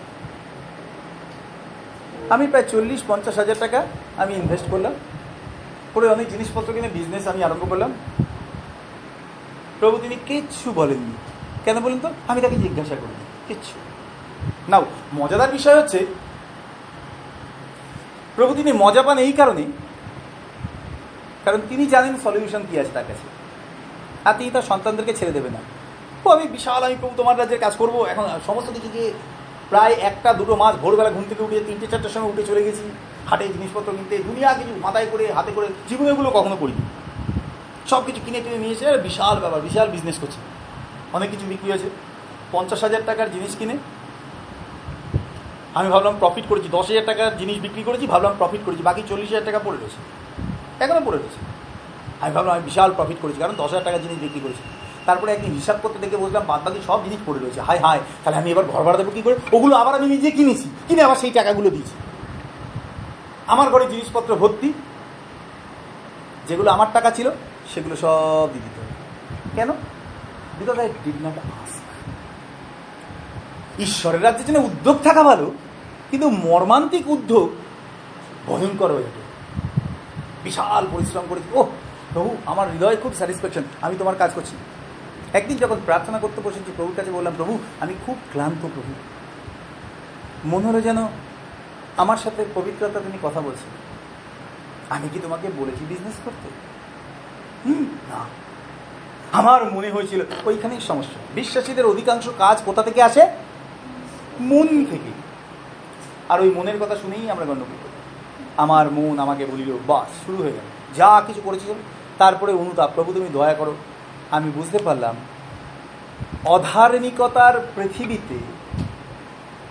আমি প্রায় চল্লিশ পঞ্চাশ হাজার টাকা আমি ইনভেস্ট করলাম। করে অনেক জিনিসপত্র কিনে বিজনেস আমি আরম্ভ করলাম। প্রভু, তিনি কিচ্ছু বলেননি। কেন বলেন তো? আমি তাকে জিজ্ঞাসা করিনি কিচ্ছু। নাও, মজাদার বিষয় হচ্ছে, প্রভু, তিনি মজা পান এই কারণে, কারণ তিনি জানেন সলিউশন কি আছে তার কাছে। আর তিনি তার সন্তানদেরকে ছেড়ে দেবে না। ও, আমি বিশাল, আমি প্রভু, তোমার রাজ্যের কাজ করব। এখন সমস্ত কিছু যে প্রায় একটা, দুটো মাস ভোরবেলা ঘুম থেকে উঠে তিনটে, চারটার সময় উঠে চলে গেছি। হাটে জিনিসপত্র কিনতে, দুনিয়া কিছু মাথায় করে, হাতে করে জীবনে এগুলো কখনো করিনি। সব কিছু কিনে টিনে নিয়ে এসে বিশাল ব্যাপার, বিশাল বিজনেস করছে। অনেক কিছু বিক্রি হয়েছে। পঞ্চাশ হাজার টাকার জিনিস কিনে আমি ভাবলাম প্রফিট করেছি। দশ হাজার টাকার জিনিস বিক্রি করেছি, ভাবলাম প্রফিট করেছি। বাকি চল্লিশ হাজার টাকা পড়ে রয়েছে। এখনও পড়ে রয়েছে। আমি ভাবলাম আমি বিশাল প্রফিট করেছি, কারণ দশ হাজার টাকার জিনিস বিক্রি করেছি। তারপরে একদিন হিসাব করতে দেখে বসলাম বাদ বাকি সব জিনিস পড়ে রয়েছে। হাই হাই তাহলে আমি এবার ঘর ভাড়া দেবো কী করে? ওগুলো আবার আমি নিজে কিনেছি। কিনে আবার সেই টাকাগুলো দিয়েছি। আমার ঘরে জিনিসপত্র ভর্তি, যেগুলো আমার টাকা ছিল সেগুলো সব দিয়ে দিতে হবে। কেন? Because I did not ask ঈশ্বরের রাজ্যের জন্য উদ্যোগ থাকা ভালো, কিন্তু মর্মান্তিক উদ্যোগ ভয়ঙ্কর হয়ে ওঠে। বিশাল পরিশ্রম করেছি। ও প্রভু, আমার হৃদয় খুব স্যাটিসফ্যাকশন আমি তোমার কাজ করছি। একদিন যখন প্রার্থনা করতে বসেছি, প্রভুর কাছে বললাম, প্রভু, আমি খুব ক্লান্ত প্রভু। মনে হলো যেন আমার সাথে পবিত্রতা তিনি কথা বলছেন। আমি কি তোমাকে বলেছি বিজনেস করতে? না। আমার মনে হয়েছিল, ওইখানেই সমস্যা। বিশ্বাসীদের অধিকাংশ কাজ কোথা থেকে আসে? মন থেকে। আর ওই মনের কথা শুনেই আমরা গণ্ডগোল করি। আমার মন আমাকে বলিল বাস শুরু হয়ে গেল। যা কিছু করেছিল তারপরে অনুতাপ প্রভু তুমি দয়া করো। আমি বুঝতে পারলাম, অধার্মিকতার পৃথিবীতে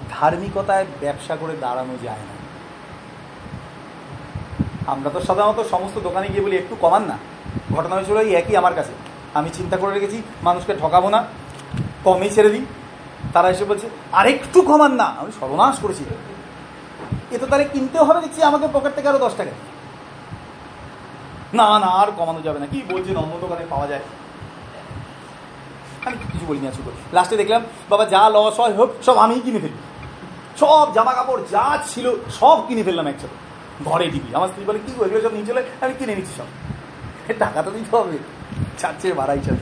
ধার্মিকতায় ব্যবসা করে দাঁড়ানো যায় না। আমরা তো সাধারণত সমস্ত দোকানে গিয়ে বলি, একটু কমান না। ঘটনা হয়েছিল এই একই আমার কাছে। আমি চিন্তা করে রেখেছি, মানুষকে ঠকাবো না কমই ছেড়ে দিই। তারা এসে বলছে, আরেকটু কমান না। আমি সর্বনাশ করেছি। এ তো তাহলে কিনতেও হবে, দেখছি আমাকে পকেট থেকে আরও দশ টাকা। না না, আর কমানো যাবে না। কি বলছেন অন্য দোকানে পাওয়া যায়? আমি কিছু বলিনি আছো লাস্টে দেখলাম, বাবা, যা লস হয় হোক, সব আমিই কিনে ফেলি। সব জামা কাপড় যা ছিল, সব কিনে ফেললাম একসাথে। ঘরে দিবি আমার স্ত্রী বলে, কি এগুলো সব নিয়ে চলে আমি কিনে নিচ্ছি সব। টাকা তো দিতে হবে। চাচ্ছে ভাড়া হিসাবে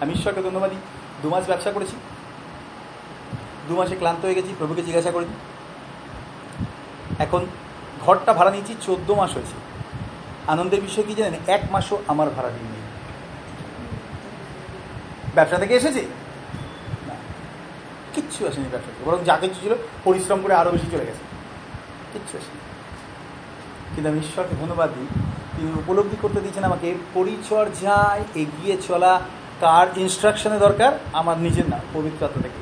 আমি ঈশ্বরকে ধন্যবাদ দিই। দু মাস ব্যবসা করেছি। দু মাসে ক্লান্ত হয়ে গেছি, প্রভুকে জিজ্ঞাসা করেছি। এখন ঘরটা ভাড়া নিয়েছি, চোদ্দ মাস হয়েছে। আনন্দের বিষয় কি জানেন? এক মাসও আমার ভাড়া দিন নেই ব্যবসা থেকে এসেছে? কিচ্ছু আসেনি ব্যবসা থেকে। বরং যা কিছু ছিল, পরিশ্রম করে আরও বেশি চলে গেছে। কিচ্ছু আসেনি। কিন্তু আমি ঈশ্বরকে ধন্যবাদ দিই। তিনি উপলব্ধি করতে দিয়েছেন আমাকে, পরিচর্যায় এগিয়ে চলা কার ইনস্ট্রাকশনে দরকার, আমার নিজের না, পবিত্রতা থেকে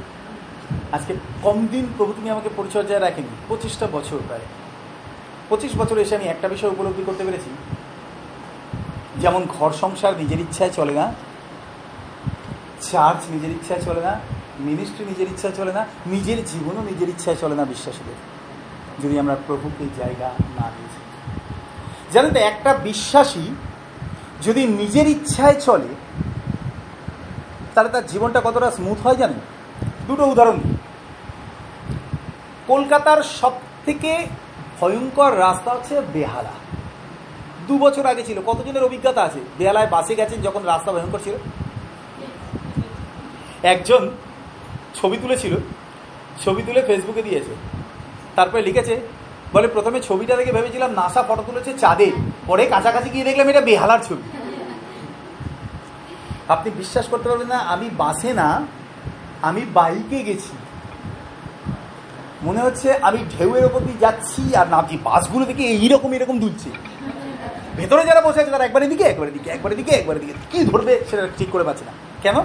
আজকে কম দিন প্রভু তুমি আমাকে পরিচর্যায় রাখেনি, পঁচিশটা বছর প্রায়। পঁচিশ বছর এসে আমি একটা বিষয় উপলব্ধি করতে পেরেছি। যেমন ঘর সংসার নিজের ইচ্ছায় চলে না চার্চ নিজের ইচ্ছায় চলে না মিনিস্ট্রি নিজের ইচ্ছায় চলে না, নিজের জীবনও নিজের ইচ্ছায় চলে না, বিশ্বাসীদের। যদি আমরা প্রভুকে জায়গা না দিয়েছি জানেন তো একটা বিশ্বাসী যদি নিজের ইচ্ছায় চলে, তাহলে তার জীবনটা কতটা স্মুথ হয় জানেন? দুটো উদাহরণ। কলকাতার সব থেকে ভয়ঙ্কর রাস্তা হচ্ছে বেহালা। দু বছর আগে ছিল, কতজনের অভিজ্ঞতা আছে? বেহালায় বাসে গেছেন যখন রাস্তা ভয়ঙ্কর ছিল? একজন ছবি তুলেছিল, ছবি তুলে ফেসবুকে দিয়েছে। তারপরে লিখেছে বলে প্রথমে ছবিটা দেখে ভেবেছিলাম নাসা ফটো তুলেছে চাঁদে। পরে কাছাকাছি গিয়ে দেখলাম এটা বেহালার ছবি। আপনি বিশ্বাস করতে পারবেন না, আমি বাসে না, আমি বাইকে গেছি। মনে হচ্ছে আমি ঢেউয়ের ওপর দিয়ে যাচ্ছি আর নামছি বাসগুলো দেখে এইরকম এরকম দুলছে। ভেতরে যারা বসে আছে তারা একবারের দিকে একবারের দিকে একবারের দিকে একবারের দিকে। কি ধরবে সেটা ঠিক করে পাচ্ছে না। কেন?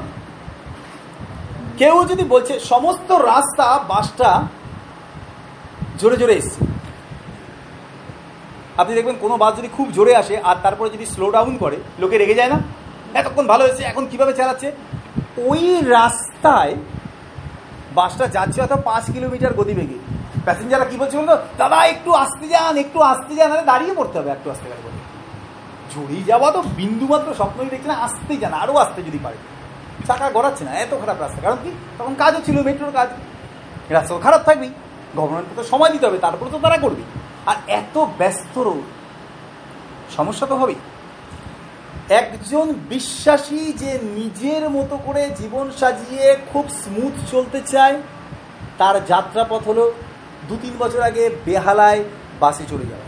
কেউ যদি বলছে, সমস্ত রাস্তা বাসটা জোরে জোরে এসছে। আপনি দেখবেন কোনো বাস যদি খুব জোরে আসে আর তারপরে যদি স্লো ডাউন করে, লোকে রেগে যায় না? এতক্ষণ ভালো হয়েছে, এখন কীভাবে চালাচ্ছে? ওই রাস্তায় বাসটা যাচ্ছে হয়তো পাঁচ কিলোমিটার গতিবেগে। প্যাসেঞ্জাররা কী বলছে বলতো দাদা, একটু আসতে যান, একটু আসতে যান, আরে দাঁড়িয়ে পড়তে হবে একটু আসতে গেলে জড়িয়ে যাওয়া তো বিন্দুমাত্র স্বপ্নই দেখছে না, আসতে যান আরও আসতে যদি পারে। চাকা গড়াচ্ছে না, এত খারাপ রাস্তা। কারণ কি? তখন কাজও ছিল, মেট্রোর কাজ। রাস্তা তো খারাপ থাকবেই। গভর্নমেন্টকে তো সময় দিতে হবে, তারপরে তো তারা করবে। আর এত ব্যস্ত সমস্যা তো হবেই। একজন বিশ্বাসী যে নিজের মতো করে জীবন সাজিয়ে খুব স্মুথ চলতে চায়, তার যাত্রাপথ হলো দু তিন বছর আগে বেহালায় বাসে চলে যাওয়া।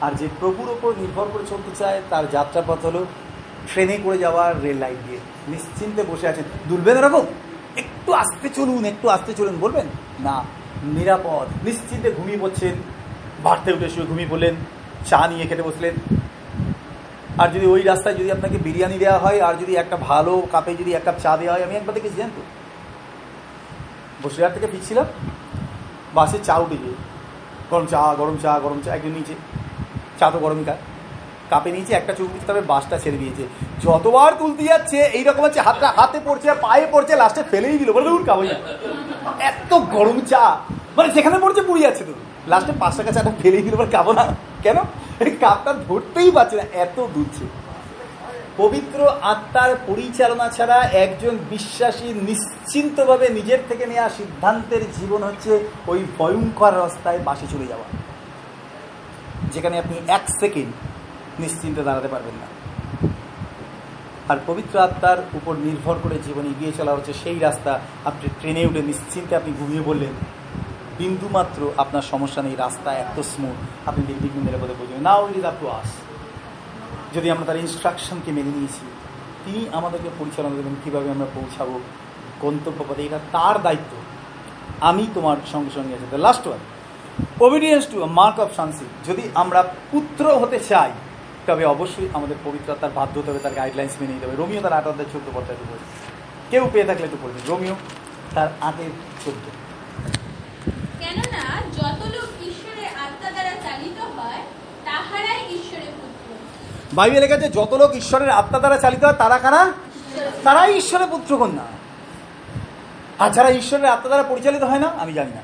আর যে প্রভুর ওপর নির্ভর করে চলতে চায়, তার যাত্রাপথ হলো ট্রেনে করে যাওয়া রেল লাইন দিয়ে। নিশ্চিন্তে বসে আছেন। দুলবেন এরকম একটু আসতে চলুন, একটু আসতে চলুন, বলবেন? না। নিরাপদ, নিশ্চিন্তে ঘুমিয়ে পড়ছেন। বাড়তে উঠে শুয়ে ঘুমিয়ে পড়লেন, চা নিয়ে খেতে বসলেন। আর যদি ওই রাস্তায় যদি আপনাকে বিরিয়ানি দেওয়া হয়, আর যদি একটা ভালো কাপে যদি এক কাপ চা দেওয়া হয়, আমি একবার দেখেছি জানেন তো বসিরহাট থেকে ফিরছিলাম, বাসে চা উঠে গরম চা গরম চা গরম চা একজন নিচে। চা তো গরমই খায় কাপে নিয়েছে, একটা দিতে তবে বাসটা ছেড়ে দিয়েছে। যতবার তুলতে যাচ্ছে, এইরকম হচ্ছে, হাতটা হাতে পড়ছে, পায়ে পড়ছে লাস্টে ফেলেই দিল, বলে উঠ কাবই এত গরম চা। মানে যেখানে পড়ছে, পুড়ে যাচ্ছে তো। লাস্টে পাঁচ টাকা চাটা ফেলেই দিল, বলে খাব না। কেন? এই কাপটা ধরতেই পারছে না, এত দুধছে পবিত্র আত্মার পরিচালনা ছাড়া একজন বিশ্বাসী নিশ্চিন্তভাবে নিজের থেকে নেওয়া সিদ্ধান্তের জীবন হচ্ছে ওই ভয়ঙ্কর রাস্তায় বাসে চলে যাওয়া। যেখানে আপনি এক সেকেন্ড নিশ্চিন্তে দাঁড়াতে পারবেন না। আর পবিত্র আত্মার উপর নির্ভর করে জীবনে এগিয়ে চলা হচ্ছে সেই রাস্তা। আপনি ট্রেনে উঠে নিশ্চিন্তে আপনি ঘুমিয়ে বললেন বিন্দুমাত্র আপনার সমস্যা নেই, রাস্তা এত স্মুথ আপনি নির্বিঘ্ন নিরাপদে পৌঁছবেন। না উইল আপ টু আস যদি আমরা তার ইনস্ট্রাকশনকে মেনে নিয়েছি, তিনি আমাদেরকে পরিচালনা দেবেন, কীভাবে আমরা পৌঁছাবো, গন্তব্য পথে। এটা তার দায়িত্ব। আমি তোমার সঙ্গে সঙ্গে আছি। Last one obedience to mark of শান্সি যদি আমরা পুত্র হতে চাই তবে অবশ্যই আমাদের পবিত্রতার বাধ্য হতে হবে তার গাইডলাইন্স মেনে নিতে হবে। রোমিও তার আট অধ্যায় চোদ্দ পর্যায়ে বলবে কেউ পেয়ে থাকলে একটু পড়বে রোমিও তার আটের চোদ্দ। কেননা যত লোক ঈশ্বরের আত্মা দ্বারা চালিত হয় তাহারাই ঈশ্বরের পুত্র। বাইবেল লেখা যত লোক ঈশ্বরের আত্মা দ্বারা চালিত হয় তারা কারা? তারাই ঈশ্বরের পুত্র কন্যা আর যারা ঈশ্বরের আত্মা দ্বারা পরিচালিত হয় না আমি জানি না।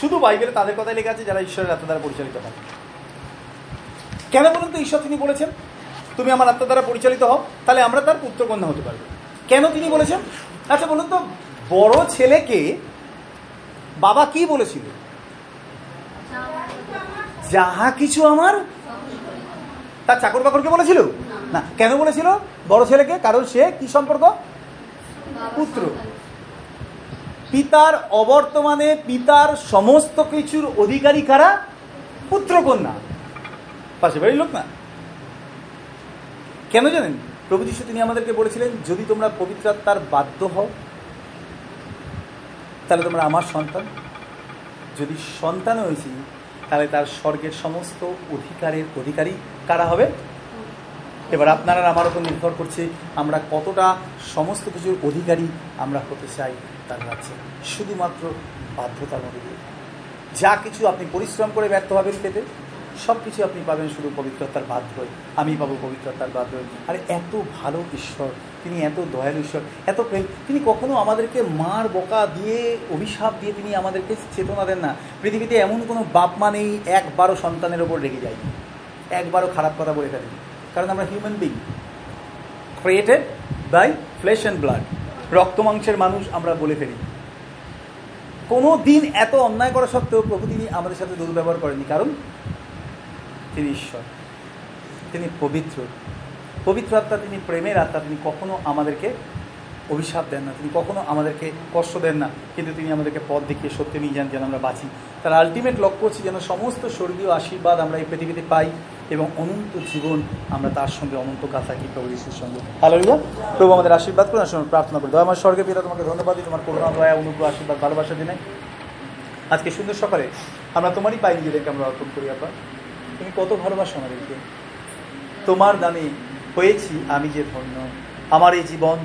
শুধু বাইবেলে তাদের কথাই লেখা আছে যারা ঈশ্বরের আত্মা দ্বারা পরিচালিত হয়। কেন বলুন তো ঈশ্বর তিনি বলেছেন? তুমি আমার আত্মা দ্বারা পরিচালিত হও, তাহলে আমরা তার পুত্রকন্যা হতে পারব। কেন তিনি বলেছেন? আচ্ছা বলুন তো, বড় ছেলেকে বাবা কি বলেছিল? যাহা কিছু আমার। তার চাকর বাকরকে বলেছিল? না, কেন বলেছিল? বড় ছেলেকে, কারণ সে কি সম্পর্ক? পুত্র। পিতার অবর্তমানে পিতার সমস্ত কিছুর অধিকারী কারা? পুত্রকন্যা। পাশে বাড়ির লোক না। কেন জানেন? প্রভু যিশু তিনি আমাদেরকে বলেছিলেন, যদি তোমরা পবিত্রাত্মার বাধ্য হও, তাহলে তোমরা আমার সন্তান। যদি সন্তান হয়েছি, তাহলে তার স্বর্গের সমস্ত অধিকারের অধিকারী কারা হবে? এবার আপনারা আমার উপর নির্ভর করছে, আমরা কতটা সমস্ত কিছুর অধিকারী আমরা হতে চাই তার কাছে। শুধুমাত্র বাধ্যতার মধ্যে দিয়ে। যা কিছু আপনি পরিশ্রম করে ব্যর্থ হবেন, পেতে সব কিছু আপনি পাবেন শুধু পবিত্রতার বাধ্য হয়ে আমি পাবো পবিত্রতার বাধ্য হয়ে আর এত ভালো ঈশ্বর, তিনি এত দয়ালু ঈশ্বর, এত প্রেম। তিনি কখনো আমাদেরকে মার বোকা দিয়ে, অভিশাপ দিয়ে তিনি আমাদেরকে চেতনা দেন না। পৃথিবীতে এমন কোনো বাপ মা নেই, একবারও সন্তানের ওপর রেগে যায় একবারও খারাপ কথা বলে ফেলি কারণ আমরা human being created by flesh and blood রক্ত মাংসের মানুষ আমরা বলে ফেলি। কোনো দিন এত অন্যায় করা সত্ত্বেও প্রভু তিনি আমাদের সাথে দুর্ব্যবহার করেনি। কারণ তিনি ঈশ্বর তিনি পবিত্র। পবিত্র আত্মা, তিনি প্রেমের আত্মা, তিনি কখনো আমাদেরকে অভিশাপ দেন না, তিনি কখনো আমাদেরকে কষ্ট দেন না, কিন্তু তিনি আমাদেরকে পথ দেখিয়ে সত্যি নিয়ে যান যেন আমরা বাঁচি। তার আলটিমেট লক্ষ্য হচ্ছে যেন সমস্ত স্বর্গীয় আশীর্বাদ আমরা এই পৃথিবীতে পাই এবং অনন্ত জীবন আমরা তার সঙ্গে অনন্ত কাজ থাকি প্রভু যিশুর সঙ্গে। হ্যালো প্রভু আমাদের আশীর্বাদ করুন আমরা প্রার্থনা করি। আমার স্বর্গে পিতা, তোমাকে ধন্যবাদ দিই, তোমার করুণা, দয়া, অনুগ্রহ, আশীর্বাদ, ভালোবাসা দিনে। আজকে সুন্দর সকালে আমরা তোমারই পাই নিজেদেরকে আমরা অর্পণ করি আপনার তুমি কত ভালোবাসো আমাদেরকে? তোমার দানে হয়েছি আমি যে ধন্য। আমার এই জীবন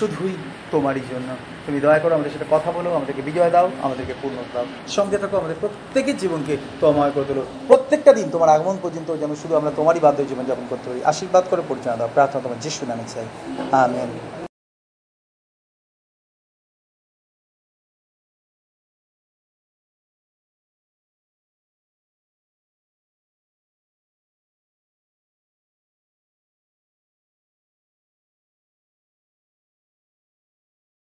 শুধুই তোমারই জন্য। তুমি দয়া করো আমাদের সাথে কথা বলো, আমাদেরকে বিজয় দাও, আমাদেরকে পূর্ণ দাও। সঙ্গে থাকো, আমাদের প্রত্যেকের জীবনকে তোমায় করে তোলো। প্রত্যেকটা দিন তোমার আগমন পর্যন্ত যেন শুধু আমরা তোমারই বাধ্য জীবন যাপন করতে পারি। আশীর্বাদ করে পরিচালনা দাও। প্রার্থনা তোমার যিশু নামে চাই। আমেন।